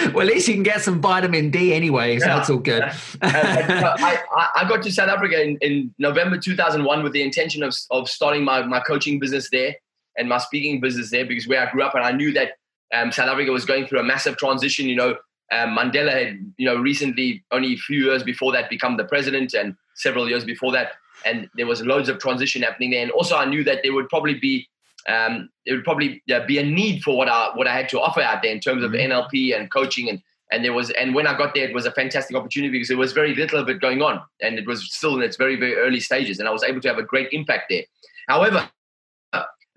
well, at least you can get some vitamin D anyway, so yeah. that's all good. uh, I, I got to South Africa in, in November 2001 with the intention of, of starting my, my coaching business there and my speaking business there because where I grew up and I knew that um, South Africa was going through a massive transition. You know, um, Mandela had, you know, recently, only a few years before that, become the president, and several years before that, and there was loads of transition happening there. And also, I knew that there would probably be, um, there would probably be a need for what I what I had to offer out there in terms of mm-hmm. NLP and coaching, and and there was, and when I got there, it was a fantastic opportunity because there was very little of it going on, and it was still in its very very early stages, and I was able to have a great impact there. However,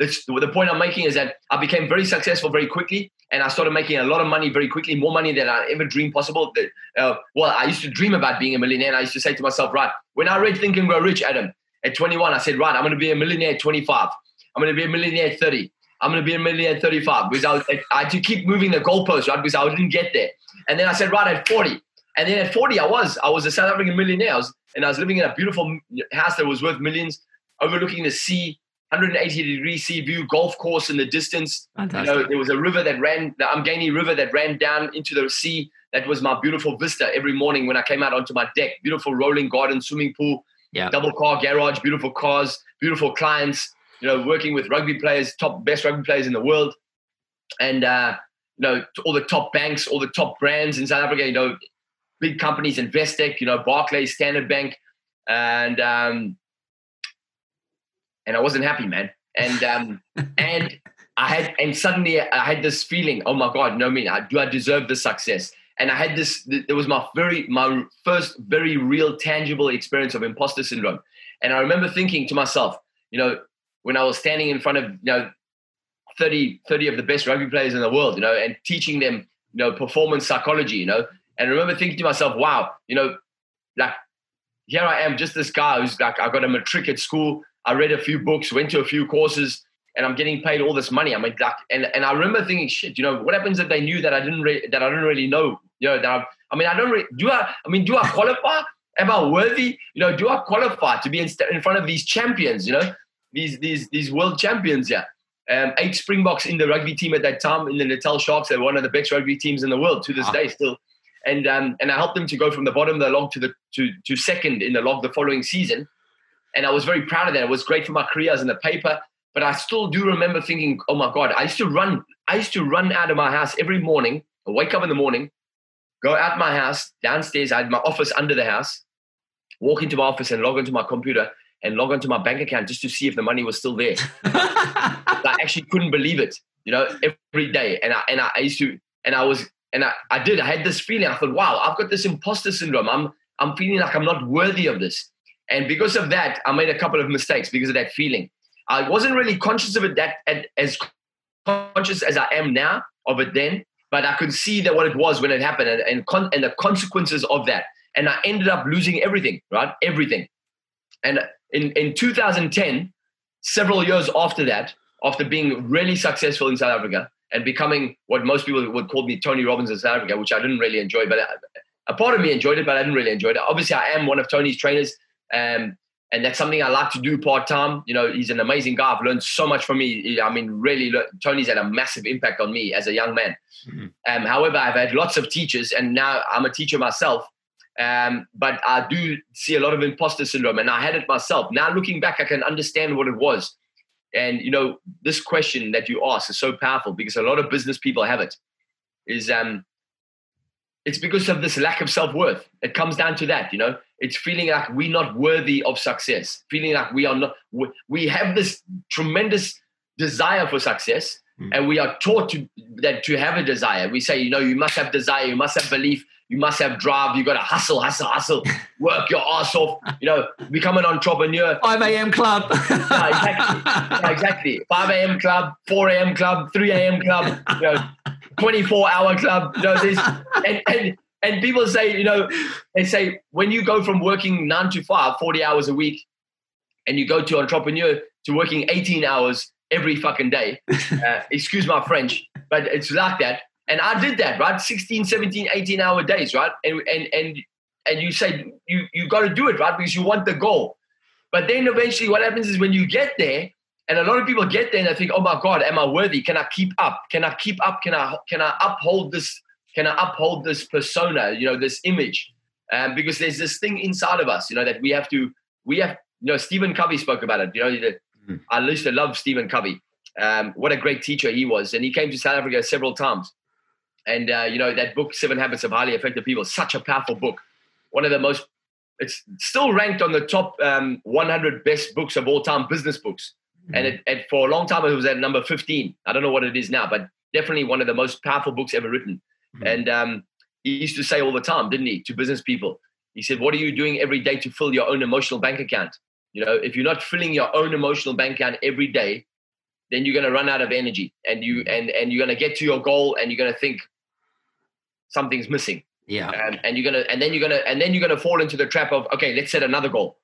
the point I'm making is that I became very successful very quickly, and I started making a lot of money very quickly, more money than I ever dreamed possible. Uh, well, I used to dream about being a millionaire, and I used to say to myself, right, when I read Think and Grow Rich, Adam, at 21, I said, right, I'm going to be a millionaire at 25. I'm going to be a millionaire at 30. I'm going to be a millionaire at 35 because I, I had to keep moving the goalposts, right? Because I didn't get there. And then I said, right, at 40. And then at 40, I was. I was a South African millionaire. I was, and I was living in a beautiful house that was worth millions, overlooking the sea, 180 degree sea view, golf course in the distance. Fantastic. You know, there was a river that ran, the Umgeni River that ran down into the sea. That was my beautiful vista every morning when I came out onto my deck. Beautiful rolling garden, swimming pool, yeah. double car garage, beautiful cars, beautiful clients. You know, working with rugby players, top best rugby players in the world, and uh, you know all the top banks, all the top brands in South Africa. You know, big companies, Investec, you know, Barclays, Standard Bank, and um, and I wasn't happy, man. And um, and I had and suddenly I had this feeling, oh my God, no, me, do I deserve this success? And I had this. It was my very my first very real tangible experience of imposter syndrome. And I remember thinking to myself, you know, when I was standing in front of you know 30, 30 of the best rugby players in the world, you know, and teaching them, you know, performance psychology, you know, and I remember thinking to myself, wow, you know, like here I am, just this guy who's like, I got a matric at school, I read a few books, went to a few courses, and I'm getting paid all this money. I mean, like, and, and I remember thinking, shit, you know, what happens if they knew that I didn't re- that I didn't really know, you know, that I, I mean, I don't really, do I, I mean, do I qualify? Am I worthy? You know, do I qualify to be in, in front of these champions? You know, these these these world champions. Yeah, um, eight Springboks in the rugby team at that time in the Natal Sharks. They're one of the best rugby teams in the world to this ah. day still. And um, and I helped them to go from the bottom of the log to the to to second in the log the following season and I was very proud of that. It was great for my career as in the paper. But I still do remember thinking, oh my God, I used to run, I used to run out of my house every morning, I wake up in the morning, go out my house, downstairs, I had my office under the house, walk into my office and log into my computer and log onto my bank account just to see if the money was still there. I actually couldn't believe it, you know, every day. And I and I used to, and I was, and I, I did, I had this feeling. I thought, wow, I've got this imposter syndrome. I'm I'm feeling like I'm not worthy of this. And because of that, I made a couple of mistakes because of that feeling. I wasn't really conscious of it that as conscious as I am now of it then, but I could see that what it was when it happened and and, con- and the consequences of that. And I ended up losing everything, right? Everything. And in, in 2010, several years after that, after being really successful in South Africa and becoming what most people would call me Tony Robbins in South Africa, which I didn't really enjoy, but uh, a part of me enjoyed it, but I didn't really enjoy it. Obviously, I am one of Tony's trainers. Um, and that's something I like to do part time. You know, he's an amazing guy. I've learned so much from me. I mean, really, Tony's had a massive impact on me as a young man. Mm-hmm. Um, however, I've had lots of teachers, and now I'm a teacher myself. Um, but I do see a lot of imposter syndrome, and I had it myself. Now, looking back, I can understand what it was. And you know, this question that you ask is so powerful because a lot of business people have it. Is um, it's because of this lack of self-worth. It comes down to that, you know. It's feeling like we're not worthy of success, feeling like we are not we have this tremendous desire for success mm. and we are taught to that to have a desire. We say, you know, you must have desire, you must have belief, you must have drive, you got to hustle, hustle, hustle, work your ass off, you know, become an entrepreneur. 5 a.m. club. yeah, exactly. Yeah, exactly. 5 a.m. club, 4 a.m. club, 3 a.m. club, you know, 24 hour club. You know, this, and, and, and people say, you know, they say when you go from working nine to five, 40 hours a week, and you go to entrepreneur to working 18 hours every fucking day, uh, excuse my French, but it's like that. And I did that, right? 16, 17, 18 hour days, right? And, and, and, and you say you, you got to do it, right? Because you want the goal. But then eventually what happens is when you get there, and a lot of people get there and they think, oh my God, am I worthy? Can I keep up? Can I keep up? Can I can I uphold this? Can I uphold this persona? You know, this image? Um, because there's this thing inside of us, you know, that we have to. We have, you know, Stephen Covey spoke about it. You know, mm-hmm. I used to love Stephen Covey. Um, what a great teacher he was, and he came to South Africa several times. And uh, you know that book, Seven Habits of Highly Effective People, such a powerful book. One of the most. It's still ranked on the top um, 100 best books of all time, business books. Mm-hmm. And it, it, for a long time, it was at number 15. I don't know what it is now, but definitely one of the most powerful books ever written. Mm-hmm. And um, he used to say all the time, didn't he, to business people? He said, What are you doing every day to fill your own emotional bank account? You know, if you're not filling your own emotional bank account every day, then you're going to run out of energy and you and and you're going to get to your goal and you're going to think something's missing yeah um, and you're going to and then you're going to and then you're going to fall into the trap of okay let's set another goal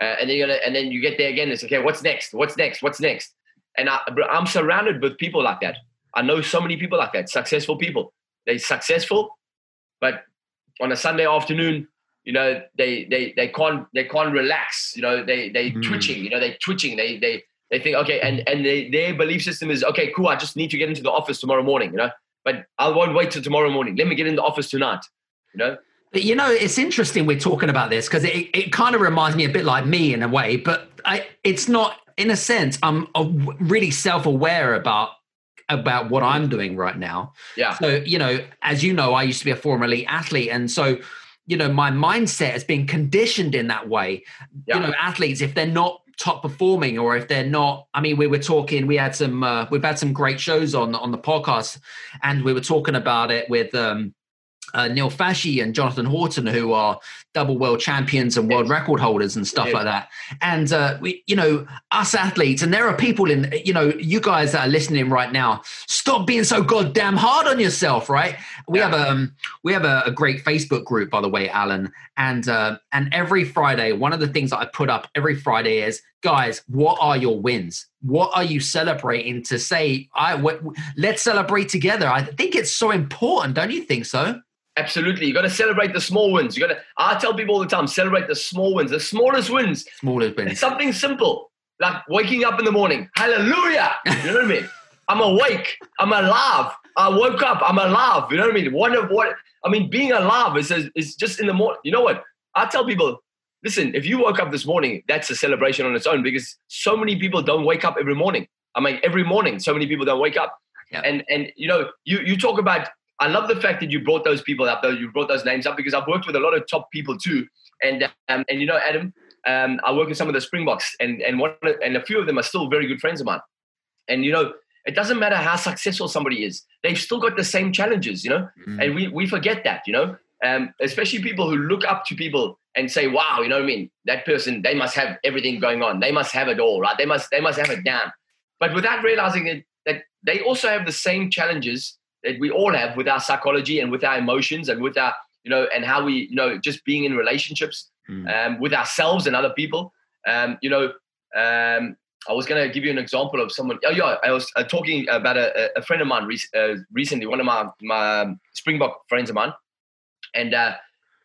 uh, and then you're and then you get there again it's okay what's next? What's next? What's next? And I, i'm surrounded with people like that. I know so many people like that successful people. They're successful but on a sunday afternoon you know they they they can't they can't relax you know they they mm. twitching you know they twitching they they they think okay and and they, their belief system is okay cool i just need to get into the office tomorrow morning you know but i won't wait till tomorrow morning. Let me get in the office tonight you know you know, it's interesting we're talking about this because it, it kind of reminds me a bit like me in a way, but I, it's not, in a sense, I'm really self aware about about what I'm doing right now. Yeah. So, you know, as you know, I used to be a former elite athlete. And so, you know, my mindset has been conditioned in that way. Yeah. You know, athletes, if they're not top performing or if they're not i mean we were talking we had some uh, we've had some great shows on on the podcast and we were talking about it with um uh, Neil Fachie and Jonathan Horton, who are double world champions and world record holders and stuff like that. And uh, we, you know, us athletes, and there are people in, you know, you guys that are listening right now. Stop being so goddamn hard on yourself, right? We yeah. have a um, we have a, a, great Facebook group, by the way, Allan, and uh, and every Friday, one of the things that I put up every Friday is, guys, what are your wins? What are you celebrating to say? I w- let's celebrate together. I think it's so important, don't you think so? Absolutely. You got to celebrate the small wins. You got to, I tell people all the time, celebrate the small wins, the smallest wins. Smallest wins. It's something simple, like waking up in the morning. Hallelujah. You know what I mean? I'm awake. I'm alive. I woke up. I'm alive. You know what I mean? One of what, I mean, being alive is, is just in the morning. You know what? I tell people, listen, if you woke up this morning, that's a celebration on its own because so many people don't wake up every morning. I mean, every morning, so many people don't wake up. Yeah. And, and, you know, you, you talk about I love the fact that you brought those people up, though you brought those names up because I've worked with a lot of top people too. And um, and you know, Adam, um, I work with some of the Springboks, and and one and a few of them are still very good friends of mine. And you know, it doesn't matter how successful somebody is; they've still got the same challenges, you know. Mm-hmm. And we we forget that, you know. Um, especially people who look up to people and say, "Wow, you know what I mean? That person, they must have everything going on. They must have it all, right? They must they must have it down." But without realizing that that they also have the same challenges that we all have with our psychology and with our emotions and with our you know and how we you know just being in relationships mm. um, with ourselves and other people um, you know um, I was going to give you an example of someone. Oh yeah, I was uh, talking about a, a, friend of mine uh, recently, one of my my um, Springbok friends of mine, and uh,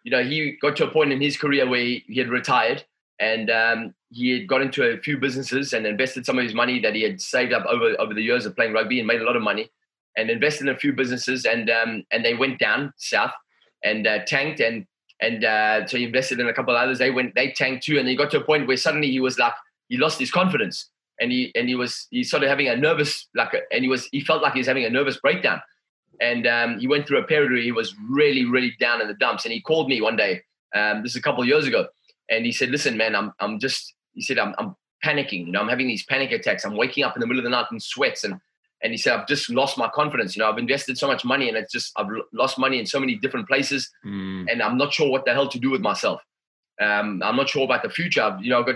you know he got to a point in his career where he, he had retired, and um, he had got into a few businesses and invested some of his money that he had saved up over over the years of playing rugby and made a lot of money and invested in a few businesses, and um, and they went down south and uh, tanked, and and uh, so he invested in a couple of others. They went, they tanked too, and he got to a point where suddenly he was like, he lost his confidence, and he and he was he started having a nervous like, a, and he was he felt like he was having a nervous breakdown, and um, he went through a period where he was really, really down in the dumps. And he called me one day. Um, this is a couple of years ago, and he said, "Listen, man, I'm I'm just," he said, "I'm I'm panicking. You know, I'm having these panic attacks. I'm waking up in the middle of the night in sweats and." And he said, I've just lost my confidence. You know, I've invested so much money and it's just, I've lost money in so many different places mm. and I'm not sure what the hell to do with myself. Um, I'm not sure about the future. I've, you know, I've got,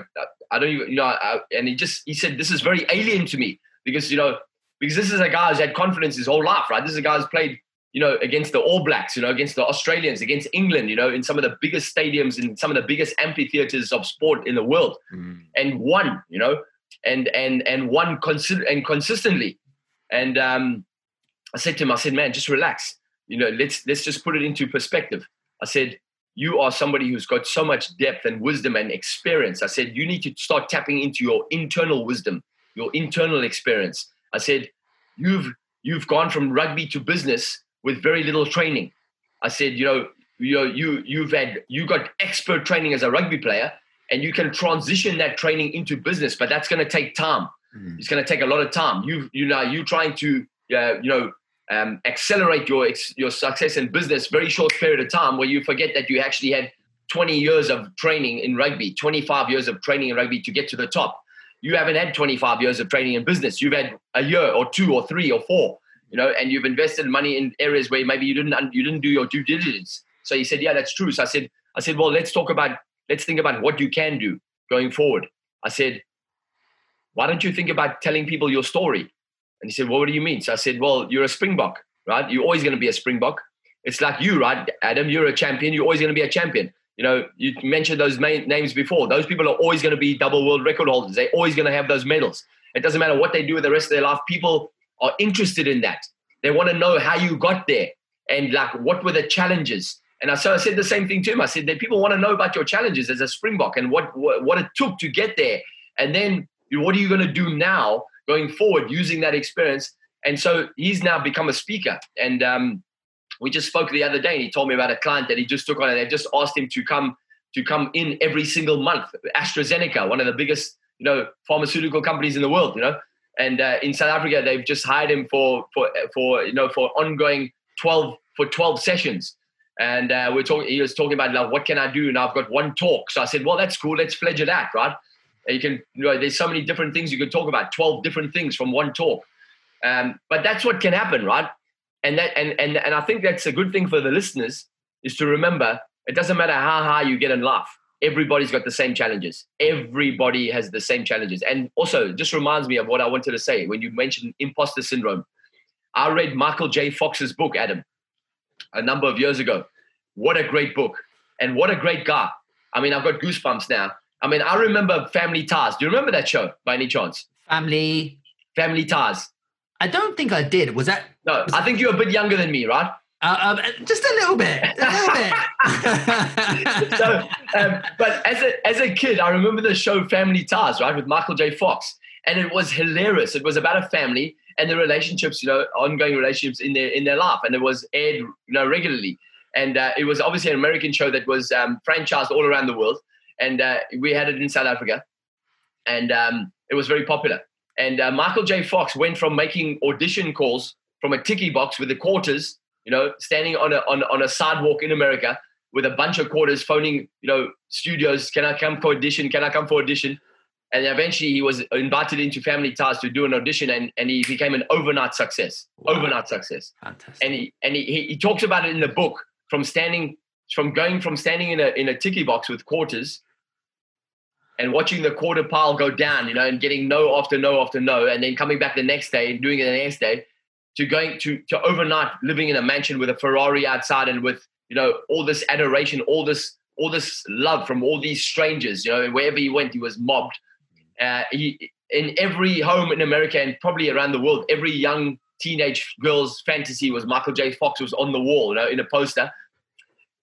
I don't even, you know, I, and he just, he said, this is very alien to me because, you know, because this is a guy who's had confidence his whole life, right? This is a guy who's played, you know, against the All Blacks, you know, against the Australians, against England, you know, in some of the biggest stadiums, in some of the biggest amphitheaters of sport in the world, mm. and won, you know, and and and won consi- and consistently. And um, I said to him, I said, man, just relax, you know, let's let's just put it into perspective. I said, you are somebody who's got so much depth and wisdom and experience. I said, you need to start tapping into your internal wisdom, your internal experience. I said, you've you've gone from rugby to business with very little training. I said, you know, you you you've had you got expert training as a rugby player, and you can transition that training into business, but that's going to take time. Mm. It's going to take a lot of time. You you know you trying to uh, you know um, accelerate your your success in business very short period of time where you forget that you actually had 20 years of training in rugby, 25 years of training in rugby to get to the top you haven't had 25 years of training in business. You've had a year or two or three or four, you know, and you've invested money in areas where maybe you didn't you didn't do your due diligence. So he said, yeah, that's true. So I said, I said, well, let's talk about let's think about what you can do going forward. I said, why don't you think about telling people your story? And he said, well, what do you mean? So I said, well, you're a Springbok, right? You're always going to be a Springbok. It's like you, right, Adam? You're a champion. You're always going to be a champion. You know, you mentioned those names before. Those people are always going to be double world record holders. They're always going to have those medals. It doesn't matter what they do with the rest of their life. People are interested in that. They want to know how you got there and like what were the challenges. And I, so I said the same thing to him. I said that people want to know about your challenges as a Springbok and what, what it took to get there. And then what are you going to do now going forward using that experience? And so he's now become a speaker. And um, we just spoke the other day and he told me about a client that he just took on and they just asked him to come to come in every single month. Astrazeneca one of the biggest you know pharmaceutical companies in the world you know? And uh, in south africa they've just hired him for for for you know for ongoing 12 for 12 sessions. And uh, we're talking he was talking about like what can i do? And i've got one talk. So i said well that's cool. Let's pledge it out right you can you know there's so many different things you can talk about 12 different things from one talk um, but that's what can happen right and that and, and and I think that's a good thing for the listeners is to remember it doesn't matter how high you get in life. Everybody's got the same challenges. Everybody has the same challenges. And also, just reminds me of what I wanted to say when you mentioned imposter syndrome. I read Michael J. Fox's book, Adam, a number of years ago. What a great book. And what a great guy. I mean, I've got goosebumps now. I mean, I remember Family Ties. Do you remember that show by any chance? Family. Family Ties. I don't think I did. Was that? No, was I think you're a bit younger than me, right? Uh, um, just a little bit, a little bit. so, um, but as a as a kid, I remember the show Family Ties, right, with Michael J. Fox, and it was hilarious. It was about a family and the relationships, you know, ongoing relationships in their in their life, and it was aired, you know, regularly. And uh, it was obviously an American show that was um, franchised all around the world, and uh, we had it in South Africa, and um, it was very popular. And uh, Michael J. Fox went from making audition calls from a tickey box with the quarters, you know, standing on a, on, on a sidewalk in America with a bunch of quarters phoning, you know, studios, can I come for audition? Can I come for audition? And eventually he was invited into Family Ties to do an audition and, and he became an overnight success. Wow. Overnight success. Fantastic. And he and he, he, he talks about it in the book from standing from going from standing in a in a tickey box with quarters and watching the quarter pile go down, you know, and getting no after no after no, and then coming back the next day and doing it the next day, to going to to overnight living in a mansion with a Ferrari outside and with you know all this adoration, all this all this love from all these strangers, you know, wherever he went, he was mobbed. Uh, he in every home in America and probably around the world, every young teenage girl's fantasy was Michael J. Fox was on the wall, you know, in a poster.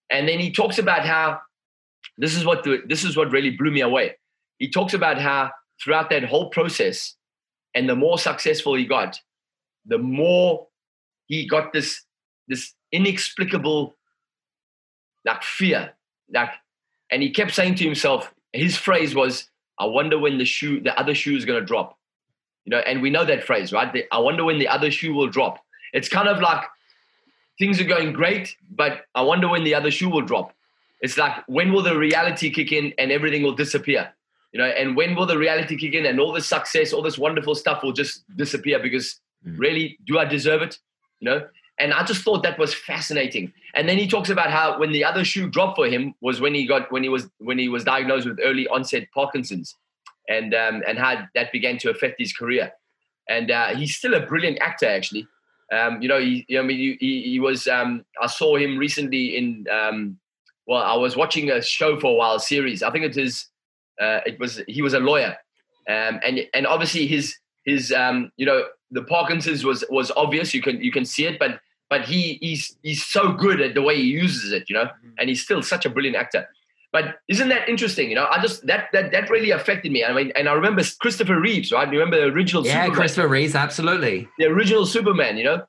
And then he talks about how this is what the, this is what really blew me away. He talks about how throughout that whole process, and the more successful he got, the more he got this this inexplicable like fear, like, and he kept saying to himself, his phrase was, "I wonder when the shoe, the other shoe is going to drop." You know, and we know that phrase, right? The, I wonder when the other shoe will drop. It's kind of like things are going great, but I wonder when the other shoe will drop. It's like when will the reality kick in and everything will disappear? You know, and when will the reality kick in and all this success, all this wonderful stuff will just disappear because mm. really, do I deserve it? You know, and I just thought that was fascinating. And then he talks about how when the other shoe dropped for him was when he got when he was when he was diagnosed with early onset Parkinson's, and um, and how that began to affect his career. And uh, he's still a brilliant actor, actually. Um, you know, he, I mean, he, he was. Um, I saw him recently in. Um, well, I was watching a show for a while, a series. I think it is. Uh, it was. He was a lawyer, um, and and obviously his his. Um, you know, the Parkinson's was was obvious. You can you can see it, but but he he's he's so good at the way he uses it. You know, mm-hmm. and he's still such a brilliant actor. But isn't that interesting? You know, I just that that that really affected me. I mean, and I remember Christopher Reeves, right? Remember the original? Yeah, Superman? Christopher Reeves, absolutely. The original Superman, you know,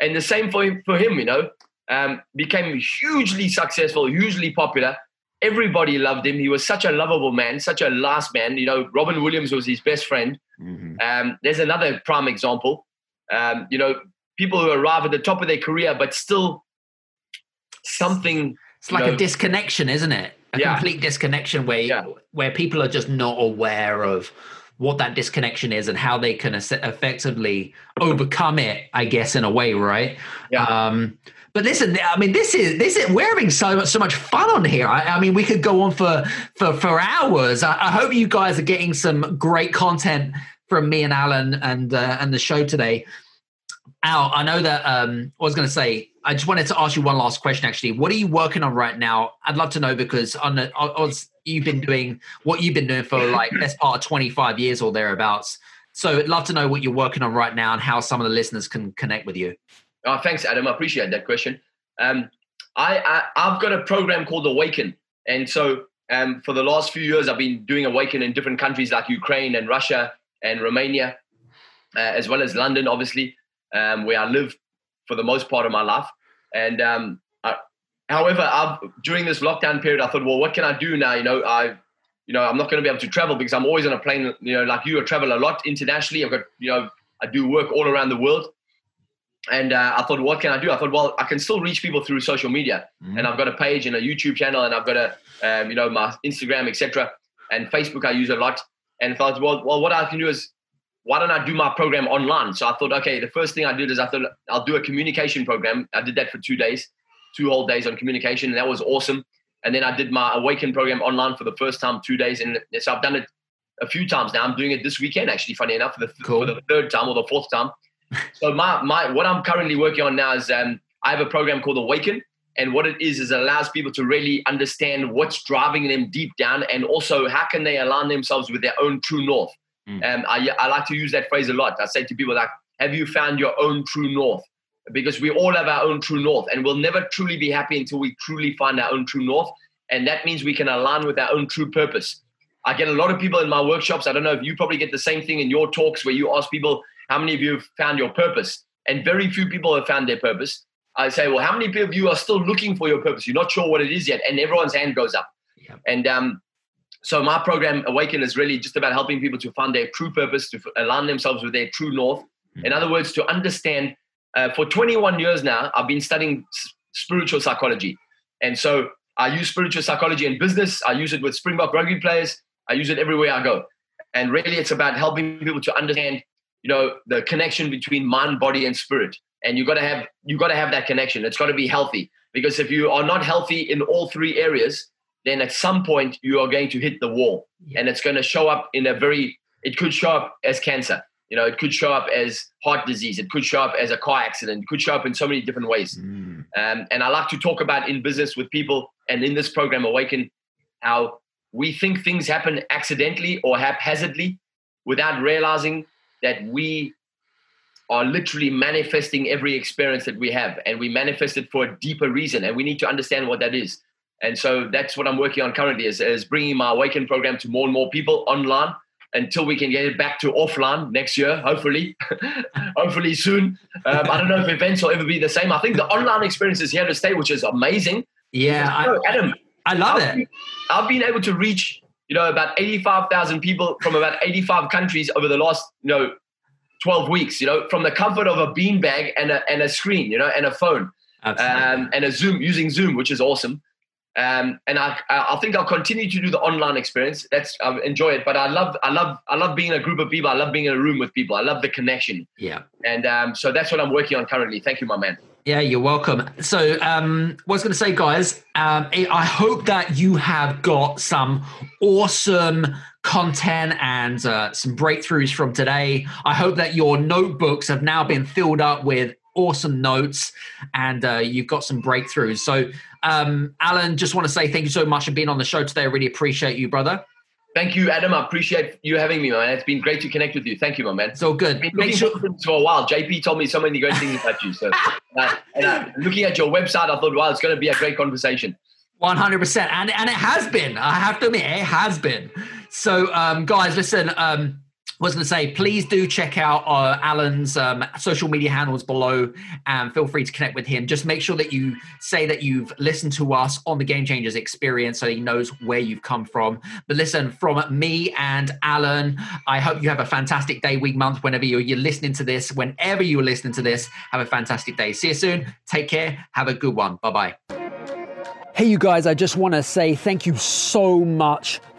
and the same for him. For him, you know, um, became hugely successful, hugely popular. Everybody loved him. He was such a lovable man, such a last man. You know, Robin Williams was his best friend. Mm-hmm. Um, there's another prime example. Um, you know, people who arrive at the top of their career, but still something. It's like know, a disconnection, isn't it? a yeah. complete disconnection where yeah. where people are just not aware of what that disconnection is and how they can effectively overcome it i guess in a way right yeah. Um, but listen, I mean, this is this is we're having so much so much fun on here. I, I mean, we could go on for for for hours. I, I, hope you guys are getting some great content from me and Allan and uh, and the show today. Al, I know that um, I was going to say I just wanted to ask you one last question. Actually, what are you working on right now? I'd love to know because on the, on, you've been doing what you've been doing for like best part of twenty five years or thereabouts. So I'd love to know what you're working on right now and how some of the listeners can connect with you. Oh, thanks, Adam. I appreciate that question. Um, I, I have got a program called Awaken, and so um, for the last few years, I've been doing Awaken in different countries like Ukraine and Russia and Romania, uh, as well as London, obviously, um, where I live for the most part of my life. And um, I, however, I've, during this lockdown period, I thought, well, what can I do now? You know, I, you know, I'm not going to be able to travel because I'm always on a plane. You know, like you, I travel a lot internationally. I've got, you know, I do work all around the world. And uh, I thought, what can I do? I thought, well, I can still reach people through social media, mm-hmm. and I've got a page and a YouTube channel, and I've got a, um, you know, my Instagram, etc. And Facebook, I use a lot. And I thought, well, well, what I can do is why don't I do my program online? So I thought, okay, the first thing I did is I thought I'll do a communication program. I did that for two days, two whole days on communication, and that was awesome. And then I did my Awaken program online for the first time, two days. And so I've done it a few times now. I'm doing it this weekend, actually, funny enough, for the, cool. for the third time or the fourth time. so my, my what I'm currently working on now is um, I have a program called Awaken. And what it is, is it allows people to really understand what's driving them deep down and also how can they align themselves with their own true north. Mm. Um, I, I like to use that phrase a lot. I say to people like, have you found your own true north? Because we all have our own true north and we'll never truly be happy until we truly find our own true north. And that means we can align with our own true purpose. I get a lot of people in my workshops. I don't know if you probably get the same thing in your talks where you ask people, how many of you have found your purpose? And very few people have found their purpose. I say, well, how many of you are still looking for your purpose? You're not sure what it is yet. And everyone's hand goes up. Yeah. And um, so my program Awaken is really just about helping people to find their true purpose, to align themselves with their true north. In other words, to understand. Uh, for 21 years now, I've been studying spiritual psychology, and so I use spiritual psychology in business. I use it with Springbok rugby players. I use it everywhere I go, and really, it's about helping people to understand, you know, the connection between mind, body, and spirit. And you got to have you got to have that connection. It's got to be healthy because if you are not healthy in all three areas, then at some point you are going to hit the wall yeah. and it's going to show up in a very it could show up as cancer you know it could show up as heart disease it could show up as a car accident it could show up in so many different ways mm. um, and i like to talk about in business with people and in this program awaken how we think things happen accidentally or haphazardly without realizing that we are literally manifesting every experience that we have and we manifest it for a deeper reason and we need to understand what that is and so that's what I'm working on currently is, is bringing my Awaken program to more and more people online until we can get it back to offline next year, hopefully, hopefully soon. Um, I don't know if events will ever be the same. I think the online experience is here to stay, which is amazing. Yeah, I, Adam, I love I've, it. I've been able to reach, you know, about 85,000 people from about 85 countries over the last, you know, 12 weeks, you know, from the comfort of a beanbag and a, and a screen, you know, and a phone. um, and a Zoom using Zoom, which is awesome. Um, and I, I think I'll continue to do the online experience. That's I enjoy it, but I love, I love, I love being in a group of people. I love being in a room with people. I love the connection. Yeah. And um, so that's what I'm working on currently. Thank you, my man. Yeah, you're welcome. So, um, what I was going to say, guys, um, I hope that you have got some awesome content and uh, some breakthroughs from today. I hope that your notebooks have now been filled up with awesome notes and uh, you've got some breakthroughs. So, um, Allan, just want to say thank you so much for being on the show today. I really appreciate you, brother. Thank you, Adam. I appreciate you having me, man. It's been great to connect with you. Thank you, my man. It's all good. Been sure- for a while. JP told me so many great things about you. So, uh, and, uh, looking at your website, I thought, wow, it's going to be a great conversation. 100%. And, and it has been. I have to admit, it has been. So, um, guys, listen, um, was going to say, please do check out uh, Allan's um, social media handles below and feel free to connect with him. Just make sure that you say that you've listened to us on the Game Changers experience so he knows where you've come from. But listen, from me and Allan, I hope you have a fantastic day, week, month, whenever you're, you're listening to this. Whenever you're listening to this, have a fantastic day. See you soon. Take care. Have a good one. Bye bye. Hey, you guys, I just want to say thank you so much